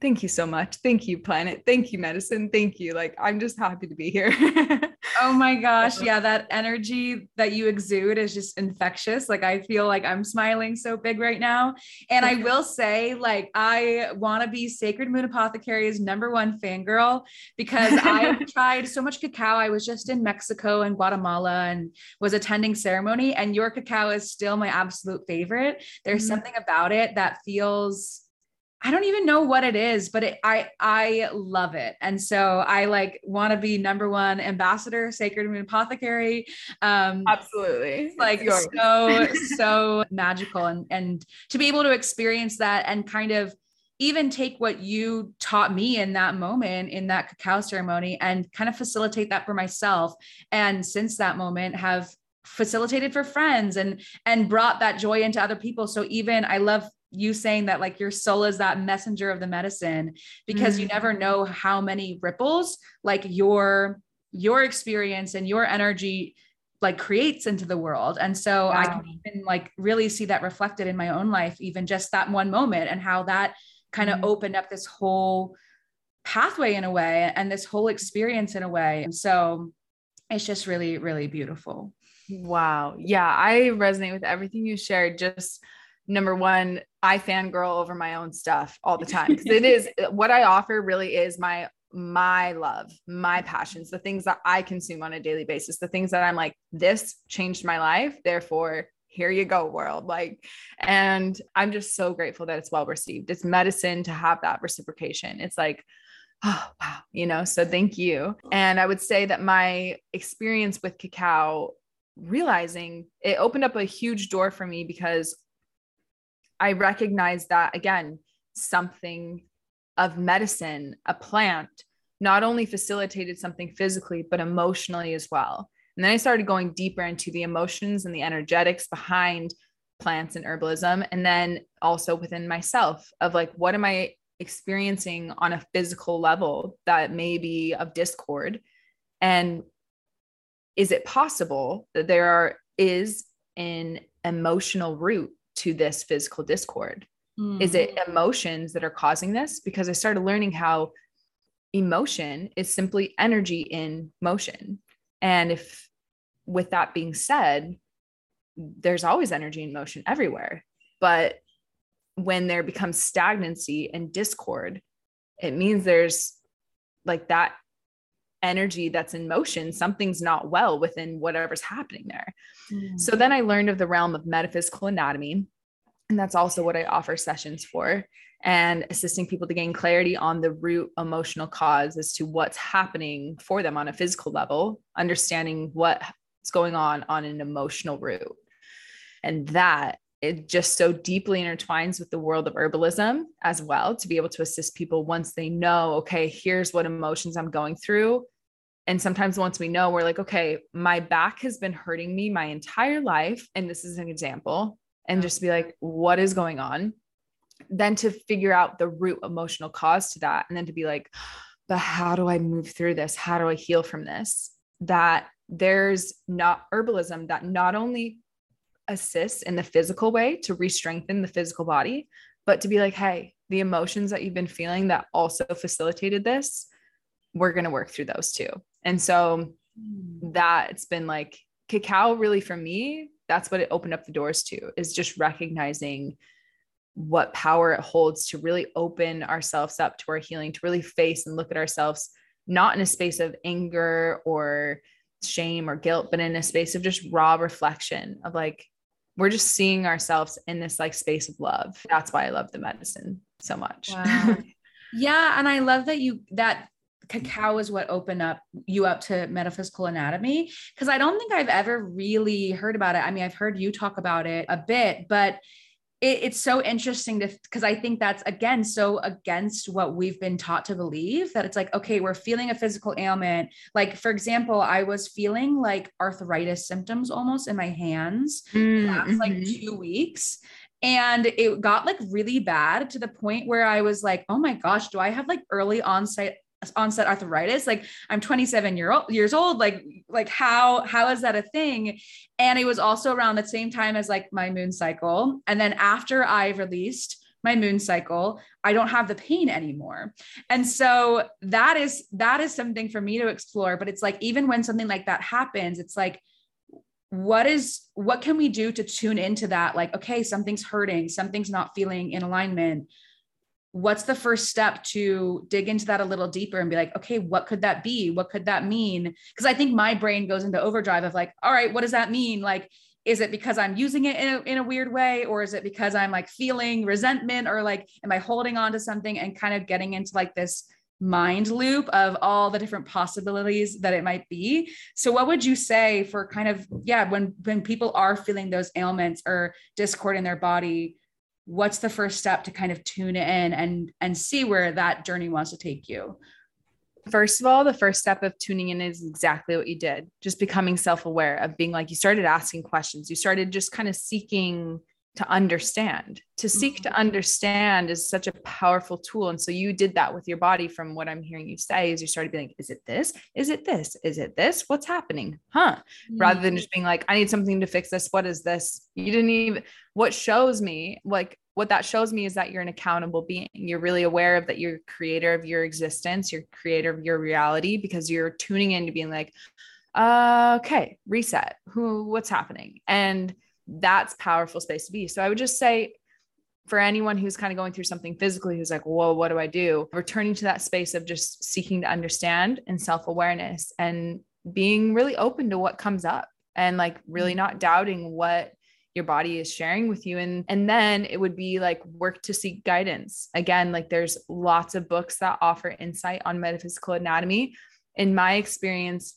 thank you so much. Thank you, planet. Thank you, medicine. Thank you. Like, I'm just happy to be here. *laughs* oh my gosh. *laughs* Yeah. That energy that you exude is just infectious. Like, I feel like I'm smiling so big right now. And I will say, like, I want to be Sacred Moon Apothecary's number one fangirl because *laughs* I've tried so much cacao. I was just in Mexico and Guatemala and was attending ceremony, and your cacao is still my absolute favorite. There's mm-hmm. something about it that feels I don't even know what it is, but it, I I love it, and so I like want to be number one ambassador, Sacred Moon Apothecary. Um, Absolutely, like so so *laughs* magical, and and to be able to experience that and kind of even take what you taught me in that moment in that cacao ceremony and kind of facilitate that for myself, and since that moment have facilitated for friends and and brought that joy into other people. So even i love you saying that like your soul is that messenger of the medicine because mm-hmm. you never know how many ripples like your your experience and your energy like creates into the world and so wow. i can even like really see that reflected in my own life even just that one moment and how that kind of mm-hmm. opened up this whole pathway in a way and this whole experience in a way and so it's just really really beautiful wow yeah i resonate with everything you shared just number one, I fangirl over my own stuff all the time because it *laughs* is what I offer really is my my love, my passions, the things that I consume on a daily basis, the things that I'm like, this changed my life. Therefore, here you go, world. Like, and I'm just so grateful that it's well received. It's medicine to have that reciprocation. It's like, *sighs* oh, wow, you know, so thank you. And I would say that my experience with cacao, realizing it opened up a huge door for me because I recognize that again, something of medicine, a plant, not only facilitated something physically, but emotionally as well. And then I started going deeper into the emotions and the energetics behind plants and herbalism. And then also within myself of like, what am I experiencing on a physical level that may be of discord? And is it possible that there are, is an emotional root to this physical discord? Mm. Is it mm. emotions that are causing this? Because I started learning how emotion is simply energy in motion. And if, with that being said, there's always energy in motion everywhere. But when there becomes stagnancy and discord, it means there's like that energy that's in motion something's not well within whatever's happening there Mm. so then i learned of the realm of metaphysical anatomy and that's also what i offer sessions for and assisting people to gain clarity on the root emotional cause as to what's happening for them on a physical level understanding what's going on on an emotional root and that it just so deeply intertwines with the world of herbalism as well to be able to assist people once they know, okay, here's what emotions I'm going through. And sometimes once we know, we're like, okay, my back has been hurting me my entire life. And this is an example. And just be like, what is going on? Then to figure out the root emotional cause to that. And then to be like, but how do I move through this? How do I heal from this? That there's not herbalism that not only assists in the physical way to re-strengthen the physical body but to be like hey the emotions that you've been feeling that also facilitated this we're going to work through those too and so Mm. that it's been like cacao really for me that's what it opened up the doors to is just recognizing what power it holds to really open ourselves up to our healing to really face and look at ourselves not in a space of anger or shame or guilt but in a space of just raw reflection of like we're just seeing ourselves in this like space of love that's why i love the medicine so much Wow. yeah, and I love that you that cacao is what opened up you up to metaphysical anatomy because I don't think I've ever really heard about it. I mean, I've heard you talk about it a bit, but it, it's so interesting to because I think that's again so against what we've been taught to believe that it's like okay, we're feeling a physical ailment. Like for example, I was feeling like arthritis symptoms almost in my hands last like Mhm. two weeks. And it got like really bad to the point where I was like, oh my gosh, do I have like early onset onset arthritis? Like I'm 27 year old years old. Like, like how how is that a thing? And it was also around the same time as like my moon cycle. And then after I released my moon cycle, I don't have the pain anymore. And so that is that is something for me to explore. But it's like even when something like that happens, it's like what is what can we do to tune into that like okay something's hurting something's not feeling in alignment what's the first step to dig into that a little deeper and be like okay what could that be? What could that mean? Because i think my brain goes into overdrive of like all right what does that mean? Like is it because i'm using it in a, in a weird way or is it because i'm like feeling resentment or like am i holding on to something and kind of getting into like this mind loop of all the different possibilities that it might be? So what would you say for kind of yeah when when people are feeling those ailments or discord in their body what's the first step to kind of tune in and and see where that journey wants to take you First of all, the first step of tuning in is exactly what you did. Just becoming self-aware of being like you started asking questions. You started just kind of seeking to understand. To seek to understand is such a powerful tool. And so you did that with your body from what I'm hearing you say is you started being like, is it this? Is it this? Is it this? What's happening? Huh? Rather than just being like, I need something to fix this. What is this? You didn't even what shows me like what that shows me is that you're an accountable being. You're really aware of that you're creator of your existence, you're creator of your reality because you're tuning in to being like, uh, okay, reset. Who what's happening? And that's powerful space to be. So I would just say for anyone who's kind of going through something physically who's like, whoa, what do I do? Returning to that space of just seeking to understand and self-awareness and being really open to what comes up and like really not doubting what your body is sharing with you and and then it would be like work to seek guidance again like there's lots of books that offer insight on metaphysical anatomy in my experience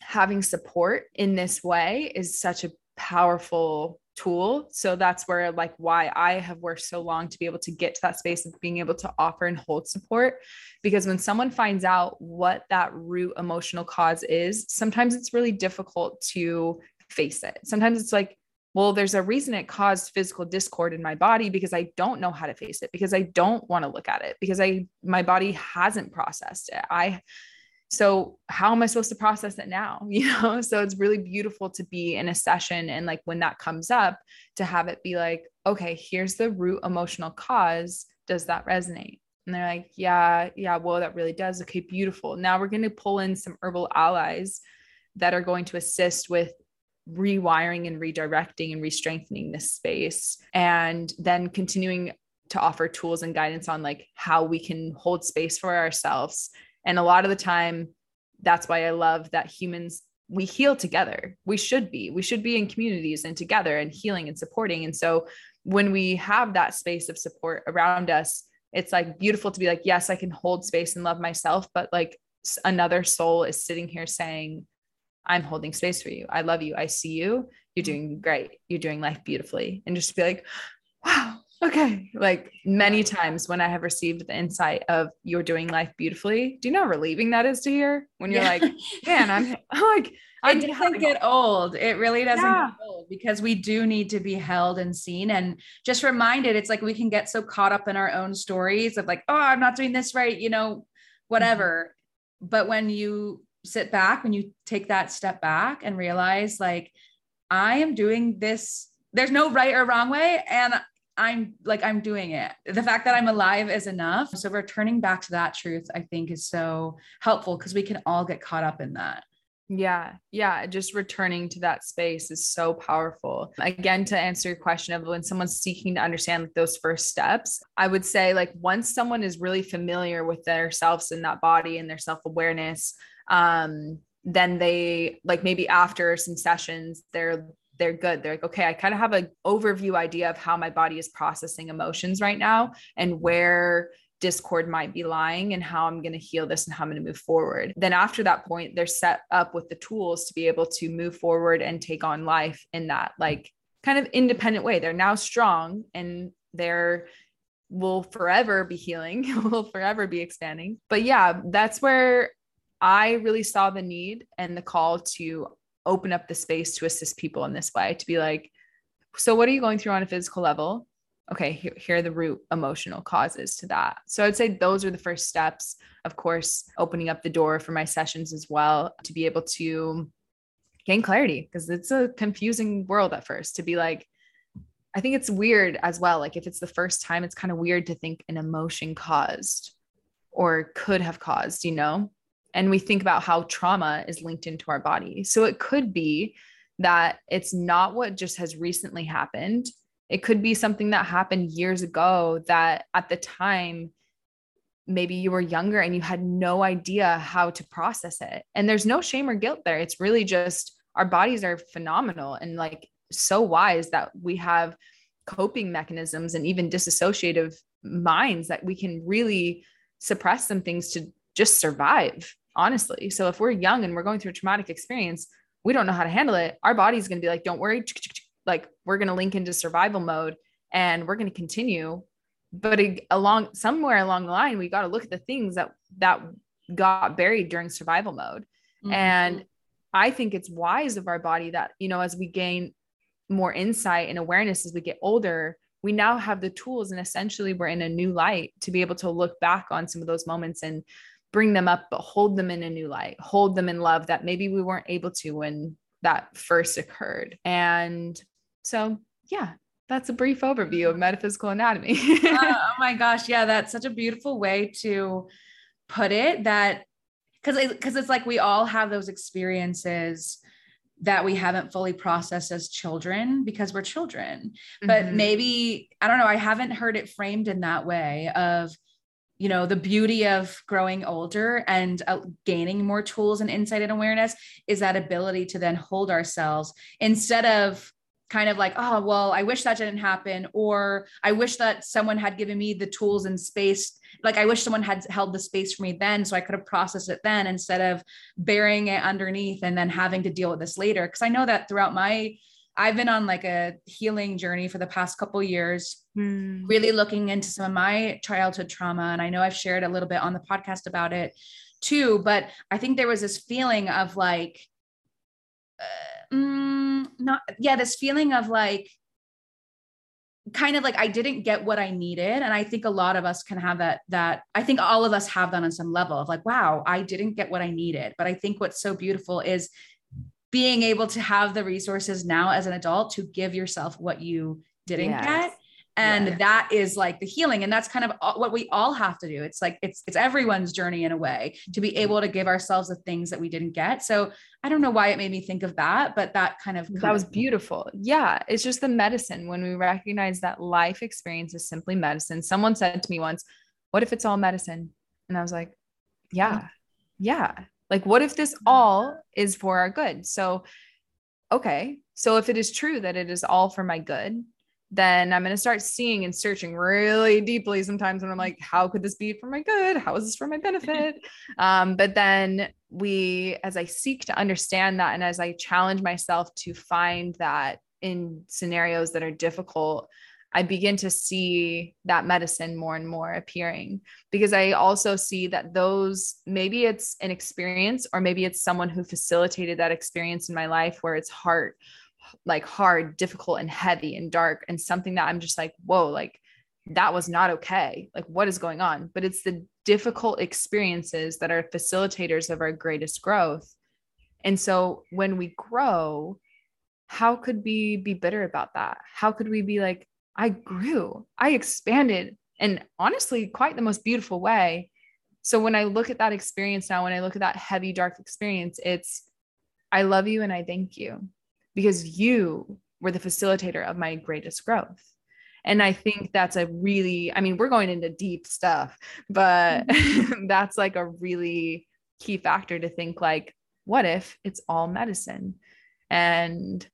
having support in this way is such a powerful tool. So that's where like why i have worked so long to be able to get to that space of being able to offer and hold support. Because when someone finds out what that root emotional cause is sometimes it's really difficult to face it. Sometimes it's like well, there's a reason it caused physical discord in my body because I don't know how to face it, because I don't want to look at it, because I my body hasn't processed it. I so how am I supposed to process it now? *laughs* You know, so it's really beautiful to be in a session and like when that comes up, to have it be like, okay, here's the root emotional cause. Does that resonate? And they're like, yeah, yeah, well, that really does. Okay, beautiful. Now we're going to pull in some herbal allies that are going to assist with rewiring and redirecting and re-strengthening this space and then continuing to offer tools and guidance on like how we can hold space for ourselves and a lot of the time that's why I love that humans we heal together. We should be. We should be in communities and together and healing and supporting. And so when we have that space of support around us, it's like beautiful to be like, yes, I can hold space and love myself, but like another soul is sitting here saying, I'm holding space for you. I love you. I see you. You're mm-hmm. doing great. You're doing life beautifully. And just be like, wow, okay. Like many times when I have received the insight of you're doing life beautifully, do you know how relieving that is to hear when you're yeah. like, man, I'm, *laughs* like, it doesn't get old. It really doesn't yeah. get old because we do need to be held and seen and just reminded. It's like we can get so caught up in our own stories of like, oh, I'm not doing this right, you know, whatever. Mm-hmm. But when you sit back, when you take that step back and realize like, I am doing this, there's no right or wrong way. And I'm like, I'm doing it. The fact that I'm alive is enough. So returning back to that truth, I think is so helpful because we can all get caught up in that. Yeah. Yeah. Just returning to that space is so powerful. Again, to answer your question of when someone's seeking to understand like those first steps, I would say like once someone is really familiar with themselves and that body and their self-awareness, um, then they like maybe after some sessions, they're they're good. They're like, okay, I kind of have an overview idea of how my body is processing emotions right now and where discord might be lying and how I'm going to heal this and how I'm going to move forward. Then after that point, they're set up with the tools to be able to move forward and take on life in that like kind of independent way. They're now strong and they're will forever be healing, *laughs* will forever be expanding. But yeah, that's where I really saw the need and the call to open up the space to assist people in this way to be like, so what are you going through on a physical level? okay, here, here are the root emotional causes to that. So I'd say those are the first steps. Of course, opening up the door for my sessions as well to be able to gain clarity because it's a confusing world at first to be like, I think it's weird as well. Like if it's the first time, it's kind of weird to think an emotion caused or could have caused, you know? And we think about how trauma is linked into our body. So it could be that it's not what just has recently happened it could be something that happened years ago that at the time, maybe you were younger and you had no idea how to process it. And there's no shame or guilt there. It's really just our bodies are phenomenal and like so wise that we have coping mechanisms and even disassociative minds that we can really suppress some things to just survive, honestly. So if we're young and we're going through a traumatic experience, we don't know how to handle it. Our body's going to be like, don't worry, like we're going to link into survival mode and we're going to continue but along somewhere along the line we got to look at the things that that got buried during survival mode mm-hmm. and i think it's wise of our body that you know as we gain more insight and awareness as we get older we now have the tools and essentially we're in a new light to be able to look back on some of those moments and bring them up but hold them in a new light hold them in love that maybe we weren't able to when that first occurred and so, yeah, that's a brief overview of metaphysical anatomy. uh, *laughs* oh my gosh. Yeah, that's such a beautiful way to put it that because because it's like we all have those experiences that we haven't fully processed as children because we're children but mm-hmm. maybe i don't know i haven't heard it framed in that way of you know the beauty of growing older and uh, gaining more tools and insight and awareness is that ability to then hold ourselves instead of kind of like, oh, well, I wish that didn't happen. Or I wish that someone had given me the tools and space. Like, I wish someone had held the space for me then so I could have processed it then instead of burying it underneath and then having to deal with this later. Cause I know that throughout my, I've been on like a healing journey for the past couple years, mm. really looking into some of my childhood trauma. And I know I've shared a little bit on the podcast about it too. But I think there was this feeling of like, uh, mm, not yeah this feeling of like kind of like I didn't get what I needed and I think a lot of us can have that that I think all of us have that on some level of like wow I didn't get what I needed but I think what's so beautiful is being able to have the resources now as an adult to give yourself what you didn't yes. get and yeah. that is like the healing. And that's kind of what we all have to do. It's like it's it's everyone's journey in a way to be able to give ourselves the things that we didn't get. So i don't know why it made me think of that but that kind of that was beautiful. Yeah it's just the medicine. When we recognize that life experience is simply medicine. Someone said to me once what if it's all medicine? And i was like yeah yeah Like, what if this all is for our good? So, okay. So, if it is true that it is all for my good, then I'm going to start seeing and searching really deeply sometimes when I'm like, how could this be for my good? How is this for my benefit? *laughs* um, but then we, as I seek to understand that and as I challenge myself to find that in scenarios that are difficult, I begin to see that medicine more and more appearing because I also see that those maybe it's an experience or maybe it's someone who facilitated that experience in my life where it's hard, like hard, difficult, and heavy and dark, and something that I'm just like, whoa, like that was not okay. Like, what is going on? But it's the difficult experiences that are facilitators of our greatest growth. And so when we grow, how could we be bitter about that? How could we be like, I grew, I expanded, and honestly, quite the most beautiful way. So when I look at that experience now, when I look at that heavy, dark experience, it's, I love you and I thank you because you were the facilitator of my greatest growth. And I think that's a really, I mean, we're going into deep stuff, but mm-hmm. *laughs* that's like a really key factor to think like, what if it's all medicine? And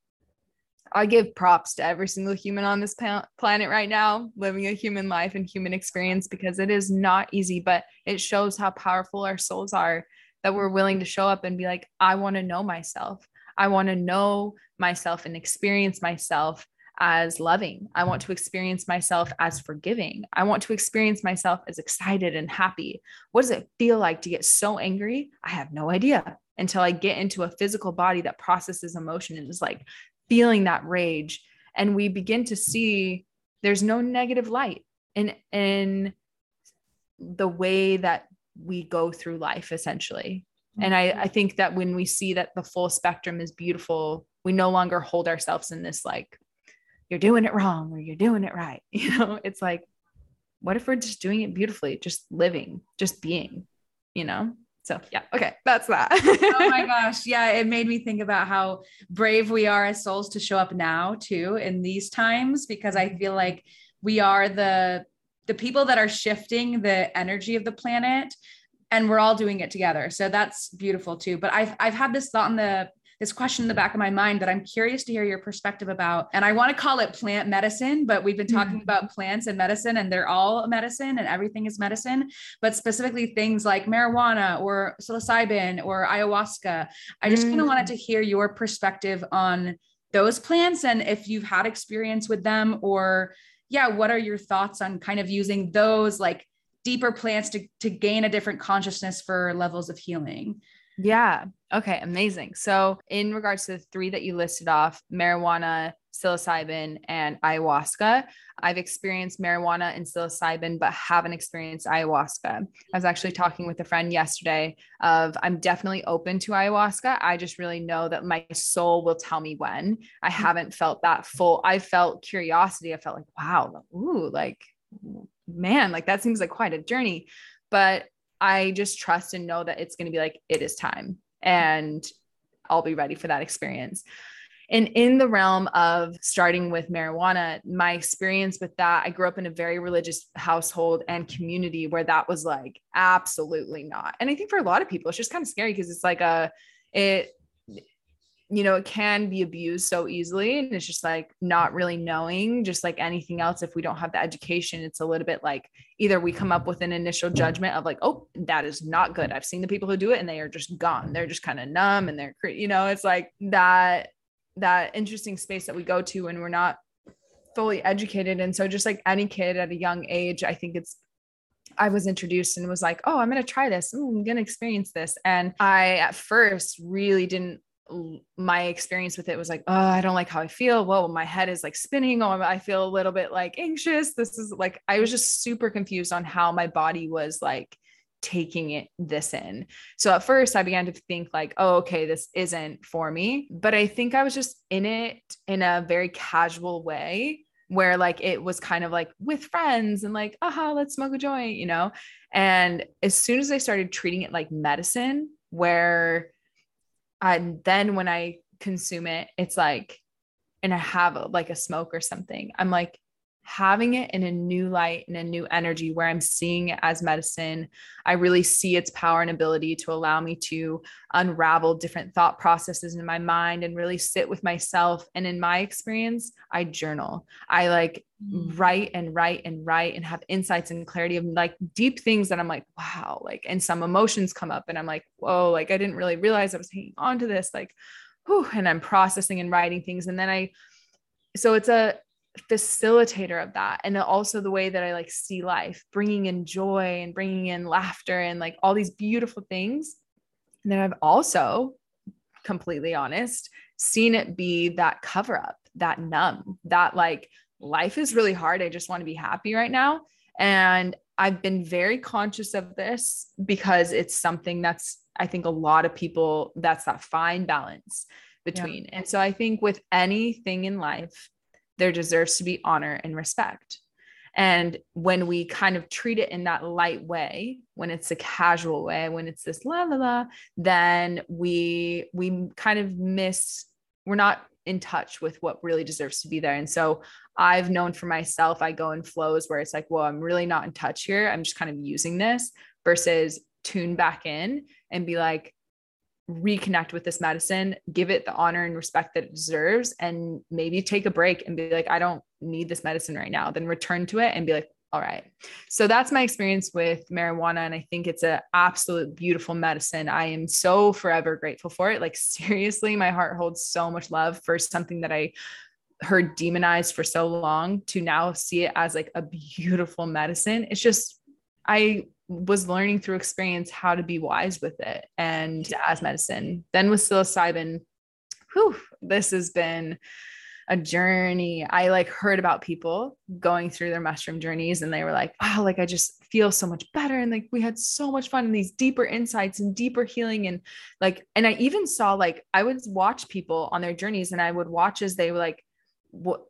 I give props to every single human on this planet right now, living a human life and human experience because it is not easy, but it shows how powerful our souls are that we're willing to show up and be like, I want to know myself. I want to know myself and experience myself as loving. I want to experience myself as forgiving. I want to experience myself as excited and happy. What does it feel like to get so angry? I have no idea until I get into a physical body that processes emotion and is like, feeling that rage. And we begin to see there's no negative light in in the way that we go through life essentially. And I, I think that when we see that the full spectrum is beautiful we no longer hold ourselves in this like you're doing it wrong or you're doing it right. *laughs* You know it's like what if we're just doing it beautifully just living just being you know so yeah, okay, that's that. oh my *laughs* gosh, yeah, it made me think about how brave we are as souls to show up now too in these times because I feel like we are the the people that are shifting the energy of the planet and we're all doing it together. So that's beautiful too. But I've I've had this thought in the this question in the back of my mind that I'm curious to hear your perspective about. And I want to call it plant medicine, but we've been talking mm-hmm. about plants and medicine, and they're all medicine and everything is medicine, but specifically things like marijuana or psilocybin or ayahuasca. I just mm-hmm. kind of wanted to hear your perspective on those plants and if you've had experience with them or yeah, what are your thoughts on kind of using those like deeper plants to, to gain a different consciousness for levels of healing? Yeah. Okay. Amazing. So, in regards to the three that you listed off marijuana, psilocybin, and ayahuasca, I've experienced marijuana and psilocybin, but haven't experienced ayahuasca. I was actually talking with a friend yesterday of I'm definitely open to ayahuasca. I just really know that my soul will tell me when. I mm-hmm. haven't felt that full. I felt curiosity. I felt like, wow, ooh, like, man, like that seems like quite a journey. But I just trust and know that it's going to be like, it is time and I'll be ready for that experience. And in the realm of starting with marijuana, my experience with that, I grew up in a very religious household and community where that was like absolutely not. And I think for a lot of people, it's just kind of scary because it's like a, it you know, it can be abused so easily. And it's just like not really knowing, just like anything else. If we don't have the education, it's a little bit like either we come up with an initial judgment of like, oh, that is not good. I've seen the people who do it and they are just gone. They're just kind of numb and they're, you know, it's like that, that interesting space that we go to when we're not fully educated. And so just like any kid at a young age, I think it's I was introduced and was like, oh, I'm going to try this. Ooh, I'm going to experience this. And I, at first, really didn't my experience with it was like, oh, I don't like how I feel. Whoa, my head is like spinning. Oh, I feel a little bit like anxious. This is like, I was just super confused on how my body was like taking it this in. So at first I began to think like, oh, okay, this isn't for me. But I think I was just in it in a very casual way where like it was kind of like with friends and like, aha, let's smoke a joint, you know? And as soon as I started treating it like medicine, where and then when I consume it, it's like, and I have a, like a smoke or something, I'm like, having it in a new light and a new energy where I'm seeing it as medicine. I really see its power and ability to allow me to unravel different thought processes in my mind and really sit with myself. And in my experience, I journal. I like mm. write and write and write and have insights and clarity of like deep things that I'm like, wow, like, and some emotions come up and I'm like, whoa, like I didn't really realize I was hanging on to this. Like, whew, and I'm processing and writing things. And then I, so it's a facilitator of that and also the way that i like see life bringing in joy and bringing in laughter and like all these beautiful things and then i've also completely honest seen it be that cover up that numb that like life is really hard i just want to be happy right now and i've been very conscious of this because it's something that's i think a lot of people that's that fine balance between yeah. and so i think with anything in life there deserves to be honor and respect. And when we kind of treat it in that light way, when it's a casual way, when it's this la la la, then we we kind of miss, we're not in touch with what really deserves to be there. And so I've known for myself, I go in flows where it's like, well, I'm really not in touch here. I'm just kind of using this versus tune back in and be like, reconnect with this medicine, give it the honor and respect that it deserves, and maybe take a break and be like, I don't need this medicine right now. Then return to it and be like, all right. So that's my experience with marijuana. And I think it's an absolute beautiful medicine. I am so forever grateful for it. Like, seriously, my heart holds so much love for something that I heard demonized for so long to now see it as like a beautiful medicine. It's just, I was learning through experience how to be wise with it and as medicine. Then with psilocybin, whew, this has been a journey. I like heard about people going through their mushroom journeys and they were like, wow, like I just feel so much better. And like we had so much fun and these deeper insights and deeper healing. And like, and I even saw like I would watch people on their journeys and I would watch as they were like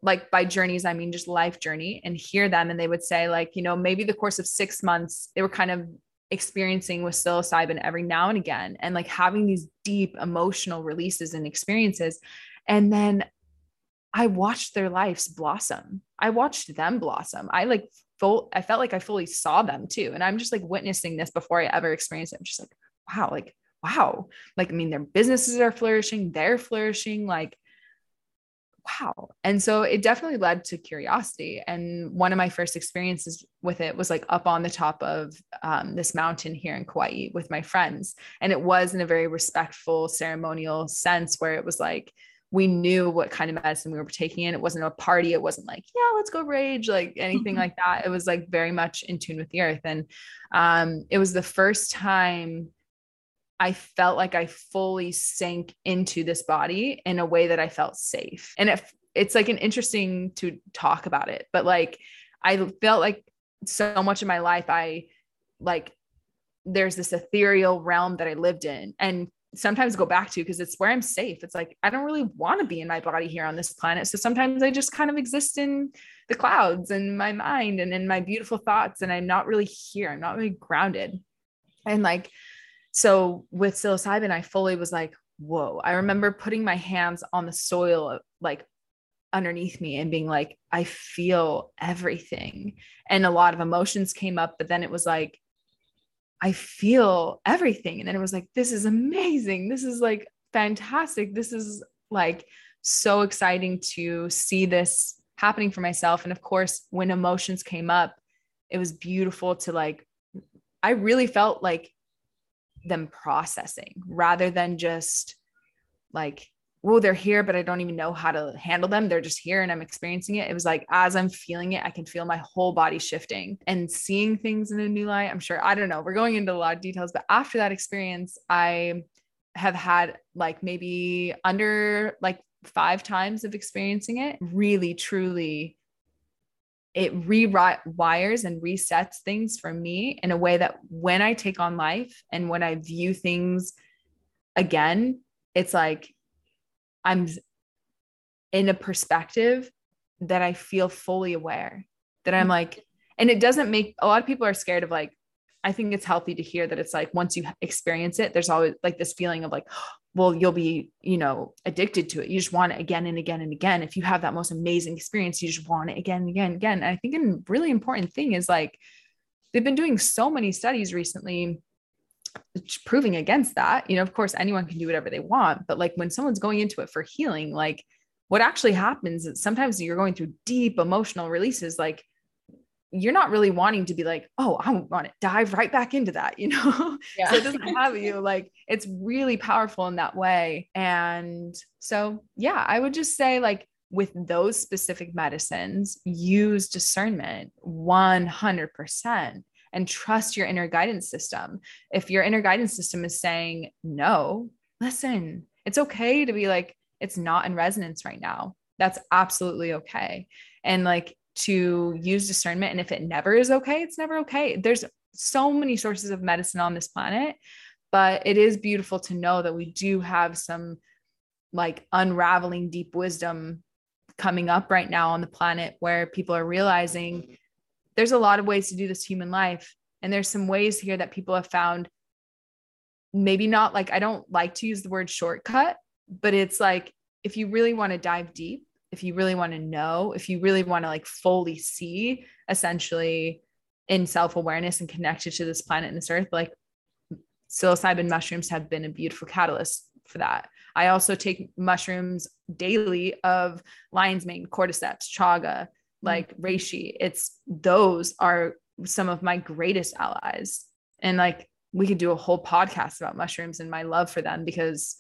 like by journeys, I mean just life journey and hear them. And they would say, like, you know, maybe the course of six months, they were kind of experiencing with psilocybin every now and again and like having these deep emotional releases and experiences. And then I watched their lives blossom. I watched them blossom. I like full, I felt like I fully saw them too. And I'm just like witnessing this before I ever experienced it. I'm just like, wow, like, wow. Like, I mean, their businesses are flourishing, they're flourishing. Like, wow. And so it definitely led to curiosity. And one of my first experiences with it was like up on the top of um, this mountain here in Kauai with my friends. And it was in a very respectful, ceremonial sense where it was like, we knew what kind of medicine we were taking in. It wasn't a party. It wasn't like, yeah, let's go rage, like anything like that. It was like very much in tune with the earth. And um, it was the first time I felt like I fully sank into this body in a way that I felt safe. And it, it's like an interesting to talk about it, but like I felt like so much of my life, I like there's this ethereal realm that I lived in and sometimes go back to because it's where I'm safe. It's like I don't really want to be in my body here on this planet. So sometimes I just kind of exist in the clouds and my mind and in my beautiful thoughts and I'm not really here. I'm not really grounded. And like so with psilocybin, I fully was like, whoa. I remember putting my hands on the soil, like underneath me, and being like, I feel everything. And a lot of emotions came up, but then it was like, I feel everything. And then it was like, this is amazing. This is like fantastic. This is like so exciting to see this happening for myself. And of course, when emotions came up, it was beautiful to like, I really felt like them processing rather than just like oh they're here but i don't even know how to handle them. They're just here and i'm experiencing it. It was like as i'm feeling it i can feel my whole body shifting and seeing things in a new light. I'm sure i don't know we're going into a lot of details but after that experience i have had like maybe under like five times of experiencing it really truly it rewires and resets things for me in a way that when I take on life and when I view things again, it's like I'm in a perspective that I feel fully aware that I'm like, and it doesn't make a lot of people are scared of like, I think it's healthy to hear that it's like once you experience it, there's always like this feeling of like, well you'll be you know addicted to it. You just want it again and again and again. If you have that most amazing experience you just want it again and again and again. And i think a really important thing is like they've been doing so many studies recently proving against that. You know of course anyone can do whatever they want but like when someone's going into it for healing like what actually happens is sometimes you're going through deep emotional releases like you're not really wanting to be like, oh, I want to dive right back into that, *laughs* you know? Yeah. so it doesn't have you like it's really powerful in that way. And so, yeah, I would just say, like, with those specific medicines, use discernment 100% and trust your inner guidance system. If your inner guidance system is saying no, listen, it's okay to be like, it's not in resonance right now. That's absolutely okay. And like, to use discernment. And if it never is okay, it's never okay. There's so many sources of medicine on this planet, but it is beautiful to know that we do have some like unraveling deep wisdom coming up right now on the planet where people are realizing there's a lot of ways to do this human life. And there's some ways here that people have found maybe not like, I don't like to use the word shortcut, but it's like if you really want to dive deep, if you really want to know, if you really want to like fully see essentially in self-awareness and connected to this planet and this earth, like psilocybin mushrooms have been a beautiful catalyst for that. I also take mushrooms daily of lion's mane, cordyceps, chaga, like mm-hmm. reishi. It's those are some of my greatest allies. And like we could do a whole podcast about mushrooms and my love for them because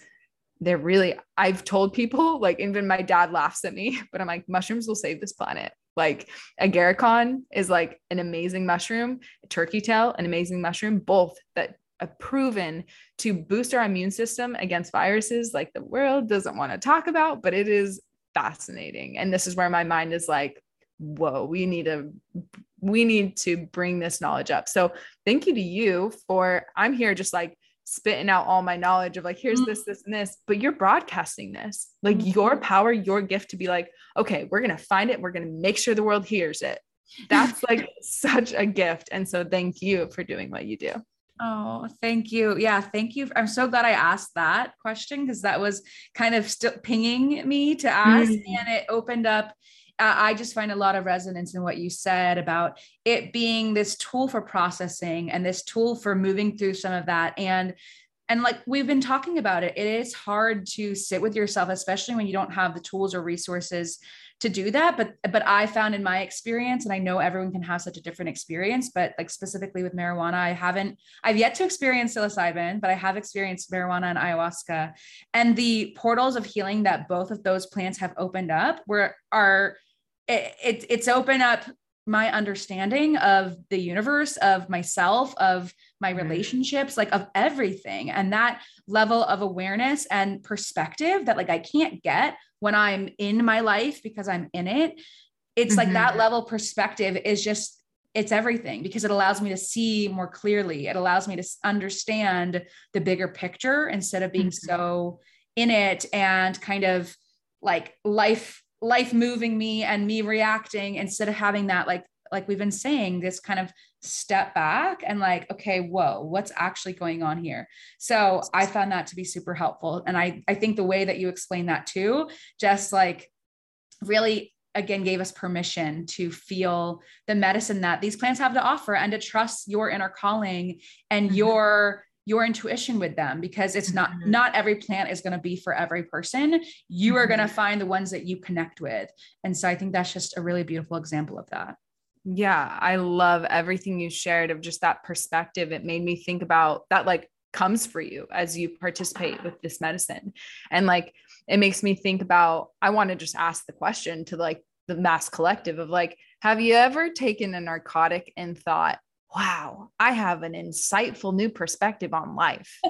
they're really i've told people like even my dad laughs at me *laughs* but i'm like mushrooms will save this planet. Like agarikon is like an amazing mushroom turkey tail an amazing mushroom both that are proven to boost our immune system against viruses like the world doesn't want to talk about but it is fascinating. And this is where my mind is like whoa we need to we need to bring this knowledge up. So thank you to you for i'm here just like spitting out all my knowledge of like here's this this and this but you're broadcasting this like mm-hmm. your power your gift to be like okay we're going to find it we're going to make sure the world hears it that's *laughs* like such a gift and so thank you for doing what you do Oh, thank you. Yeah, thank you. I'm so glad I asked that question because that was kind of still pinging me to ask, mm-hmm. and it opened up I just find a lot of resonance in what you said about it being this tool for processing and this tool for moving through some of that. And and like we've been talking about it, it is hard to sit with yourself, especially when you don't have the tools or resources to do that. But but i found in my experience and i know everyone can have such a different experience but like specifically with marijuana i haven't i've yet to experience psilocybin but i have experienced marijuana and ayahuasca. And the portals of healing that both of those plants have opened up were are it, it it's opened up my understanding of the universe of myself of my relationships like of everything and that level of awareness and perspective that like i can't get when i'm in my life because i'm in it it's mm-hmm. like that mm-hmm. level perspective is just it's everything because it allows me to see more clearly it allows me to understand the bigger picture instead of being mm-hmm. so in it and kind of like life life moving me and me reacting instead of having that like like we've been saying this kind of step back and like okay whoa what's actually going on here so i found that to be super helpful and i i think the way that you explain that too just like really again gave us permission to feel the medicine that these plants have to offer and to trust your inner calling and mm-hmm. your your intuition with them because it's not mm-hmm. not every plant is going to be for every person. You mm-hmm. are going to find the ones that you connect with. And so i think that's just a really beautiful example of that. Yeah i love everything you shared of just that perspective. It made me think about that like comes for you as you participate with this medicine. And like it makes me think about i want to just ask the question to like the mass collective of like have you ever taken a narcotic and thought wow, I have an insightful new perspective on life. *laughs*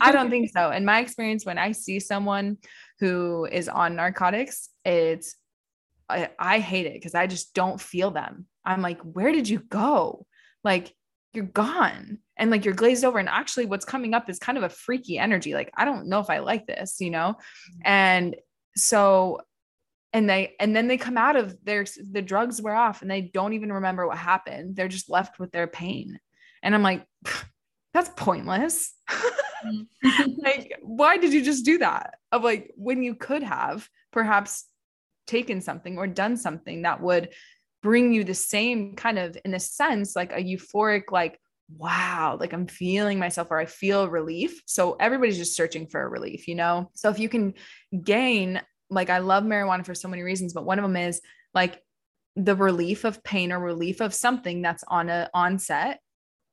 I don't think so. In my experience, when I see someone who is on narcotics, it's, I, I hate it because I just don't feel them. I'm like, where did you go? Like, you're gone. And like you're glazed over. And actually, what's coming up is kind of a freaky energy. Like, I don't know if I like this, you know? Mm-hmm. And so and they and then they come out of their the drugs wear off and they don't even remember what happened they're just left with their pain and i'm like *sighs* that's pointless *laughs* mm-hmm. like, why did you just do that? Of like when you could have perhaps taken something or done something that would bring you the same kind of, in a sense, like a euphoric, like, wow, like I'm feeling myself or I feel relief. So everybody's just searching for a relief, you know? So if you can gain, like, I love marijuana for so many reasons, but one of them is like the relief of pain or relief of something that's on a onset,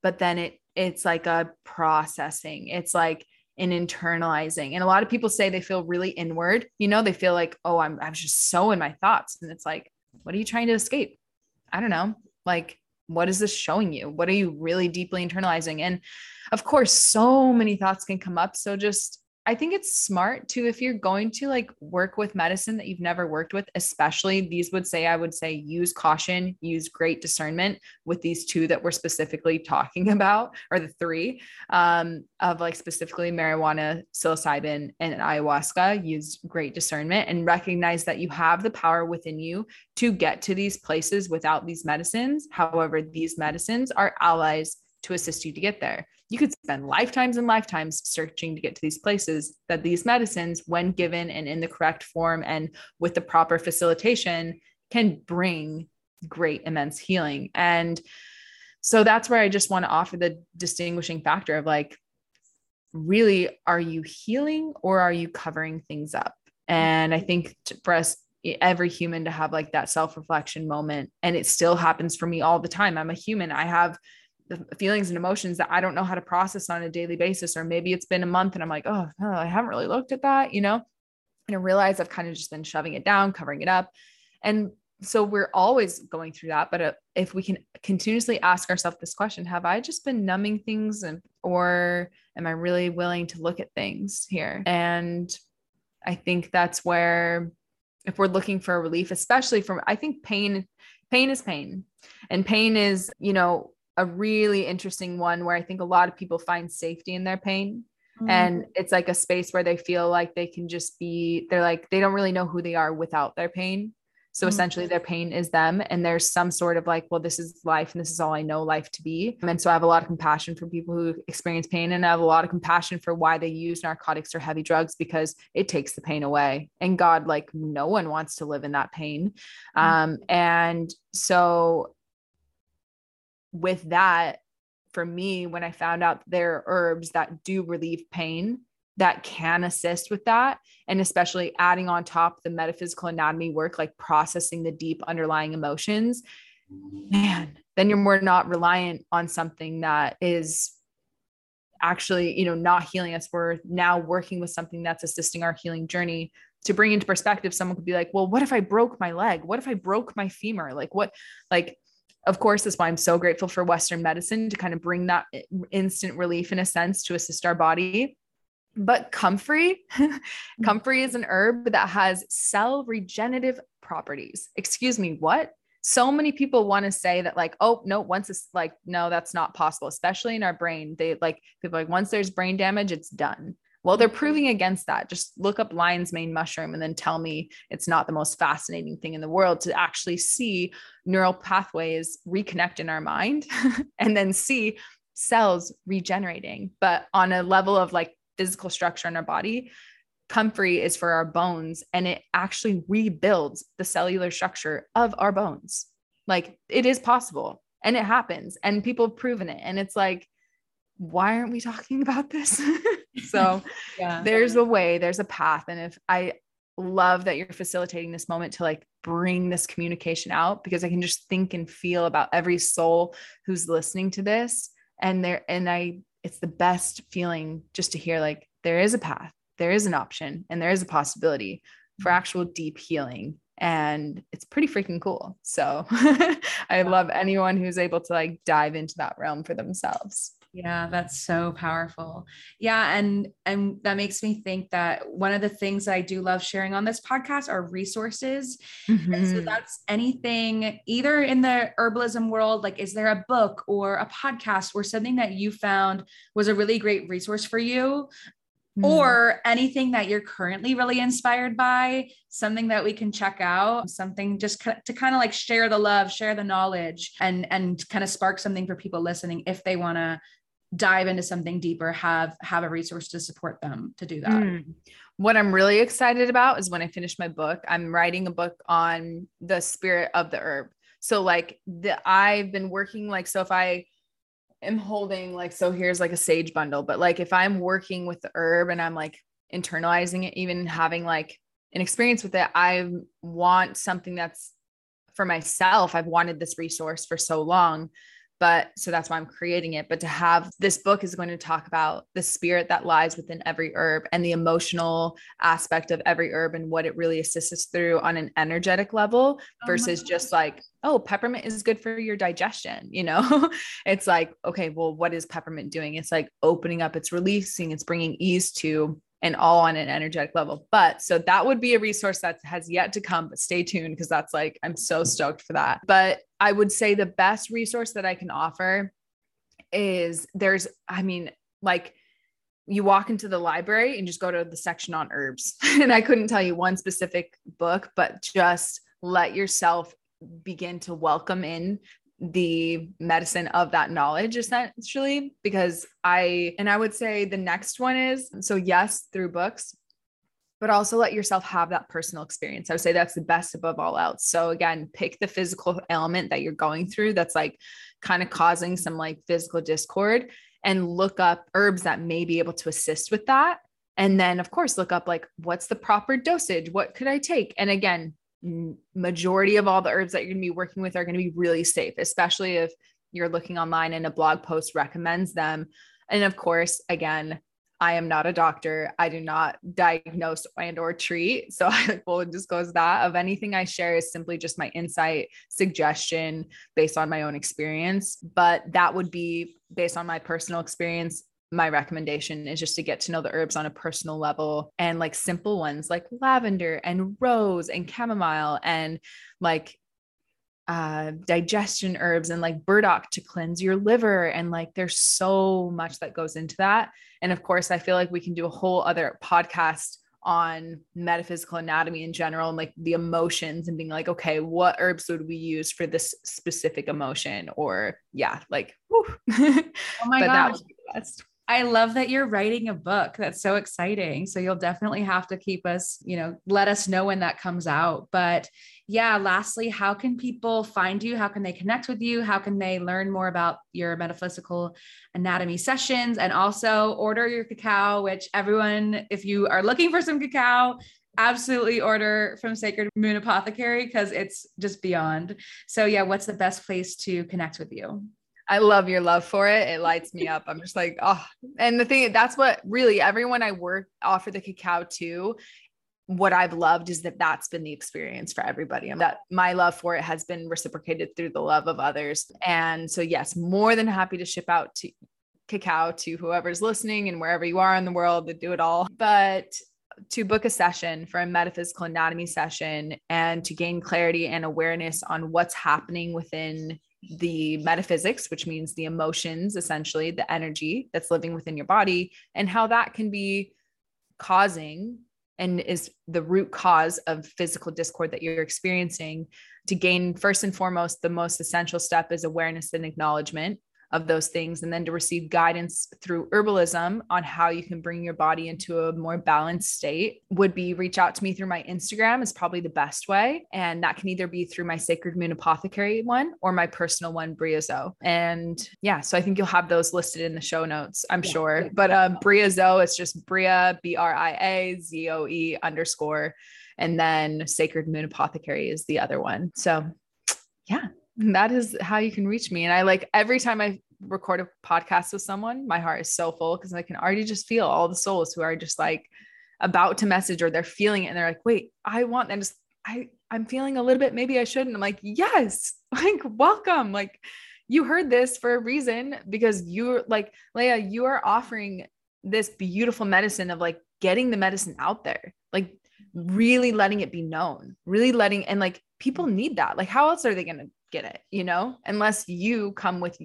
but then it, it's like a processing. It's like, an internalizing. And a lot of people say they feel really inward. You know, they feel like, oh, I'm I'm just so in my thoughts. And it's like, what are you trying to escape? I don't know. Like, what is this showing you? What are you really deeply internalizing? And of course, so many thoughts can come up. So just I think it's smart too if you're going to like work with medicine that you've never worked with, especially these would say, I would say use caution, use great discernment with these two that we're specifically talking *laughs* about, or the three um, of like specifically marijuana, psilocybin, and ayahuasca. Use great discernment and recognize that you have the power within you to get to these places without these medicines. However, these medicines are allies to assist you to get there you could spend lifetimes and lifetimes searching to get to these places that these medicines when given and in the correct form and with the proper facilitation can bring great immense healing. And so that's where i just want to offer the distinguishing factor of like really are you healing or are you covering things up? And i think for us every human to have like that self reflection moment and it still happens for me all the time. I'm a human. I have feelings and emotions that I don't know how to process on a daily basis. Or maybe it's been a month and I'm like, oh, oh I haven't really looked at that, you know? And I realize I've kind of just been shoving it down, covering it up. And so we're always going through that. But uh, if we can continuously ask ourselves this question, have I just been numbing things and, or am I really willing to look at things here? And I think that's where, if we're looking for relief, especially from, I think pain, pain is pain. And pain is, you know, a really interesting one where I think a lot of people find safety in their pain. Mm-hmm. And it's like a space where they feel like they can just be, they're like, they don't really know who they are without their pain. So mm-hmm. essentially, their pain is them. And there's some sort of like, well, this is life and this is all I know life to be. And so I have a lot of compassion for people who experience pain and I have a lot of compassion for why they use narcotics or heavy drugs because it takes the pain away. And God, like, no one wants to live in that pain. Mm-hmm. Um, and so with that, for me, when I found out there are herbs that do relieve pain that can assist with that, and especially adding on top the metaphysical anatomy work, like processing the deep underlying emotions, man, then you're more not reliant on something that is actually, you know, not healing us. We're now working with something that's assisting our healing journey. To bring into perspective someone could be like well what if i broke my leg? What if i broke my femur? Like what like of course, that's why I'm so grateful for Western medicine to kind of bring that eh, instant relief in a sense to assist our body. But comfrey, *laughs* comfrey is an herb that has cell regenerative properties. Excuse me, what? So many people want to say that, like, oh, no, once it's like, no, that's not possible, especially in our brain. They like people like, once there's brain damage, it's done. Well, they're mm-hmm. proving against that. Just look up lion's mane mushroom and then tell me it's not the most fascinating thing in the world to actually see neural pathways reconnect in our mind *laughs* and then see cells regenerating. But on a level of like physical structure in our body, comfrey is for our bones and it actually rebuilds the cellular structure of our bones. Like it is possible and it happens and people have proven it. And it's like, why aren't we talking *laughs* about this? So *laughs* yeah. there's a way, there's a path. And if I love that you're facilitating this moment to like bring this communication out because I can just think and feel about every soul who's listening to this. And there, and I, it's the best feeling just to hear like there is a path, there is an option, and there is a possibility for mm-hmm. actual deep healing and it's pretty freaking cool. So *laughs* I love anyone who's able to like dive into that realm for themselves. Yeah, that's so powerful. Yeah, and and that makes me think that one of the things that I do love sharing on this podcast are resources. Mm-hmm. And so mm-hmm. that's anything either in the herbalism world like is there a book or a podcast or something that you found was a really great resource for you mm. or anything that you're currently really inspired by, something that we can check out, something just to kind of like share the love, share the knowledge and and kind of spark something for people listening if they want to dive into something deeper have have a resource to support them to do that. Mm. what i'm really excited about is when i finish my book i'm writing a book on the spirit of the herb. So like the i've been working like so if i am holding like so here's like a sage bundle but like if i'm working with the herb and i'm like internalizing it even having like an experience with it i want something that's for myself. I've wanted this resource for so long but so that's why I'm creating it. But to have this book is going to talk about the spirit that lies within every herb and the emotional aspect of every herb and what it really assists us through on an energetic level oh versus just like, oh, peppermint is good for your digestion. You know, *laughs* it's like, okay, well, what is peppermint doing? It's like opening up, it's releasing, it's bringing ease to and all on an energetic level. But so that would be a resource that has yet to come, but stay tuned because that's like, I'm so stoked for that. But I would say the best resource that I can offer is there's, I mean, like, you walk into the library and just go to the section on herbs. *laughs* and I couldn't tell you one specific book, but just let yourself begin to welcome in the medicine of that knowledge essentially because i and i would say the next one is so yes through books but also let yourself have that personal experience. I would say that's the best above all else. So again pick the physical element that you're going through that's like kind of causing some like physical discord and look up herbs that may be able to assist with that. And then of course look up like what's the proper dosage? What could i take? And again majority of all the herbs that you're going to be working with are going to be really safe, especially if you're looking online and a blog post recommends them. And of course, again, I am not a doctor. I do not diagnose and or treat. So *laughs* I will disclose that of anything I share is simply just my insight, suggestion based on my own experience. But that would be based on my personal experience my recommendation is just to get to know the herbs on a personal level and like simple ones like lavender and rose and chamomile and like uh, digestion herbs and like burdock to cleanse your liver. And like there's so much that goes into that. And of course, I feel like we can do a whole other podcast on metaphysical anatomy in general and like the emotions and being like, okay, what herbs would we use for this specific emotion? Or yeah, like, *laughs* oh my god. I love that you're writing a book. That's so exciting. So you'll definitely have to keep us, you know, let us know when that comes out. But yeah, lastly, how can people find you? How can they connect with you? How can they learn more about your metaphysical anatomy sessions and also order your cacao, which everyone, if you are looking for some cacao, absolutely order from Sacred Moon Apothecary because it's just beyond. So yeah, what's the best place to connect with you? I love your love for it. It lights me up. I'm just like, oh, and the thing that's what really everyone I work offer the cacao to. What I've loved is that that's been the experience for everybody. And that my love for it has been reciprocated through the love of others. And so, yes, more than happy to ship out to cacao to whoever's listening and wherever you are in the world to do it all. But to book a session for a metaphysical anatomy session and to gain clarity and awareness on what's happening within the metaphysics, which means the emotions, essentially, the energy that's living within your body, and how that can be causing and is the root cause of physical discord that you're experiencing. To gain, first and foremost, the most essential step is awareness and acknowledgement of those things and then to receive guidance through herbalism on how you can bring your body into a more balanced state would be reach out to me through my Instagram is probably the best way and that can either be through my Sacred Moon Apothecary one or my personal one Bria Zoe. And yeah so I think you'll have those listed in the show notes I'm yeah, sure. yeah. but um Bria Zoe it's just Bria B R I A Z O E underscore and then Sacred Moon Apothecary is the other one. So yeah that is how you can reach me. And I like every time I record a podcast with someone, my heart is so full because I can already just feel all the souls who are just like about to message or they're feeling it and they're like, wait, I want and just I I'm feeling a little bit, maybe I shouldn't. I'm like, yes, *laughs* like welcome. Like you heard this for a reason because you're like, Leya, you are offering this beautiful medicine of like getting the medicine out there, like really letting it be known, really letting and like people need that. Like, how else are they gonna get it, you know, unless you come with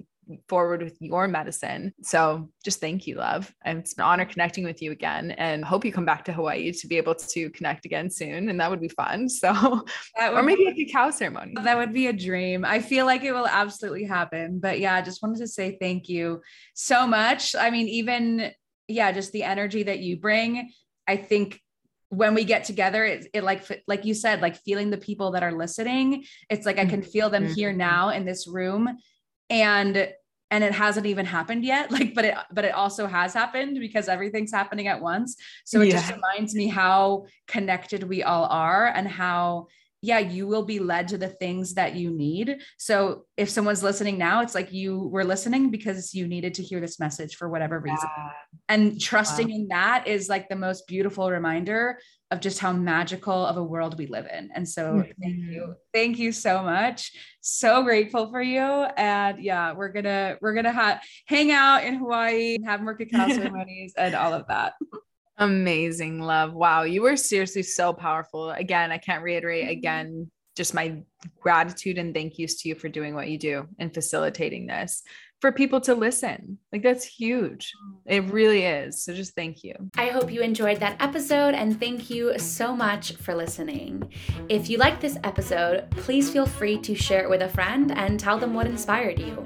forward with your medicine. So just thank you, love. It's an honor connecting with you again and hope you come back to Hawaii to be able to connect again soon. And that would be fun. *laughs* So, or maybe be, a cacao ceremony. Oh, that would be a dream. I feel like it will absolutely happen. But yeah, I just wanted to say thank you so much. I mean, even, yeah, just the energy that you bring. I think when we get together it, it like like you said like feeling the people that are listening it's like i can feel them here mm-hmm. now in this room and and it hasn't even happened yet *laughs* like but it but it also has happened because everything's happening at once so it yeah. just reminds me how connected we all are and how yeah, you will be led to the things that you need. So if someone's listening now, it's like you were listening because you needed to hear this message for whatever reason. Yeah. And trusting wow. in that is like the most beautiful reminder of just how magical of a world we live in. And so mm-hmm. thank you. Thank you so much. So grateful for you. And yeah, we're gonna we're gonna ha- hang out in Hawaii, have more *laughs* cacao ceremonies and all of that. Amazing love. Wow. You were seriously so powerful. Again, I can't reiterate mm-hmm. again just my gratitude and thank yous to you for doing what you do and facilitating this for people to listen. Like that's huge. It really is. So just thank you. I hope you enjoyed that episode and thank you so much for listening. If you liked this episode, please feel free to share it with a friend and tell them what inspired you.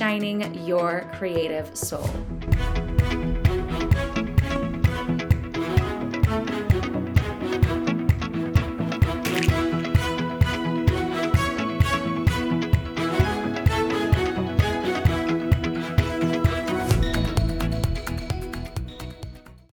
shining your creative soul.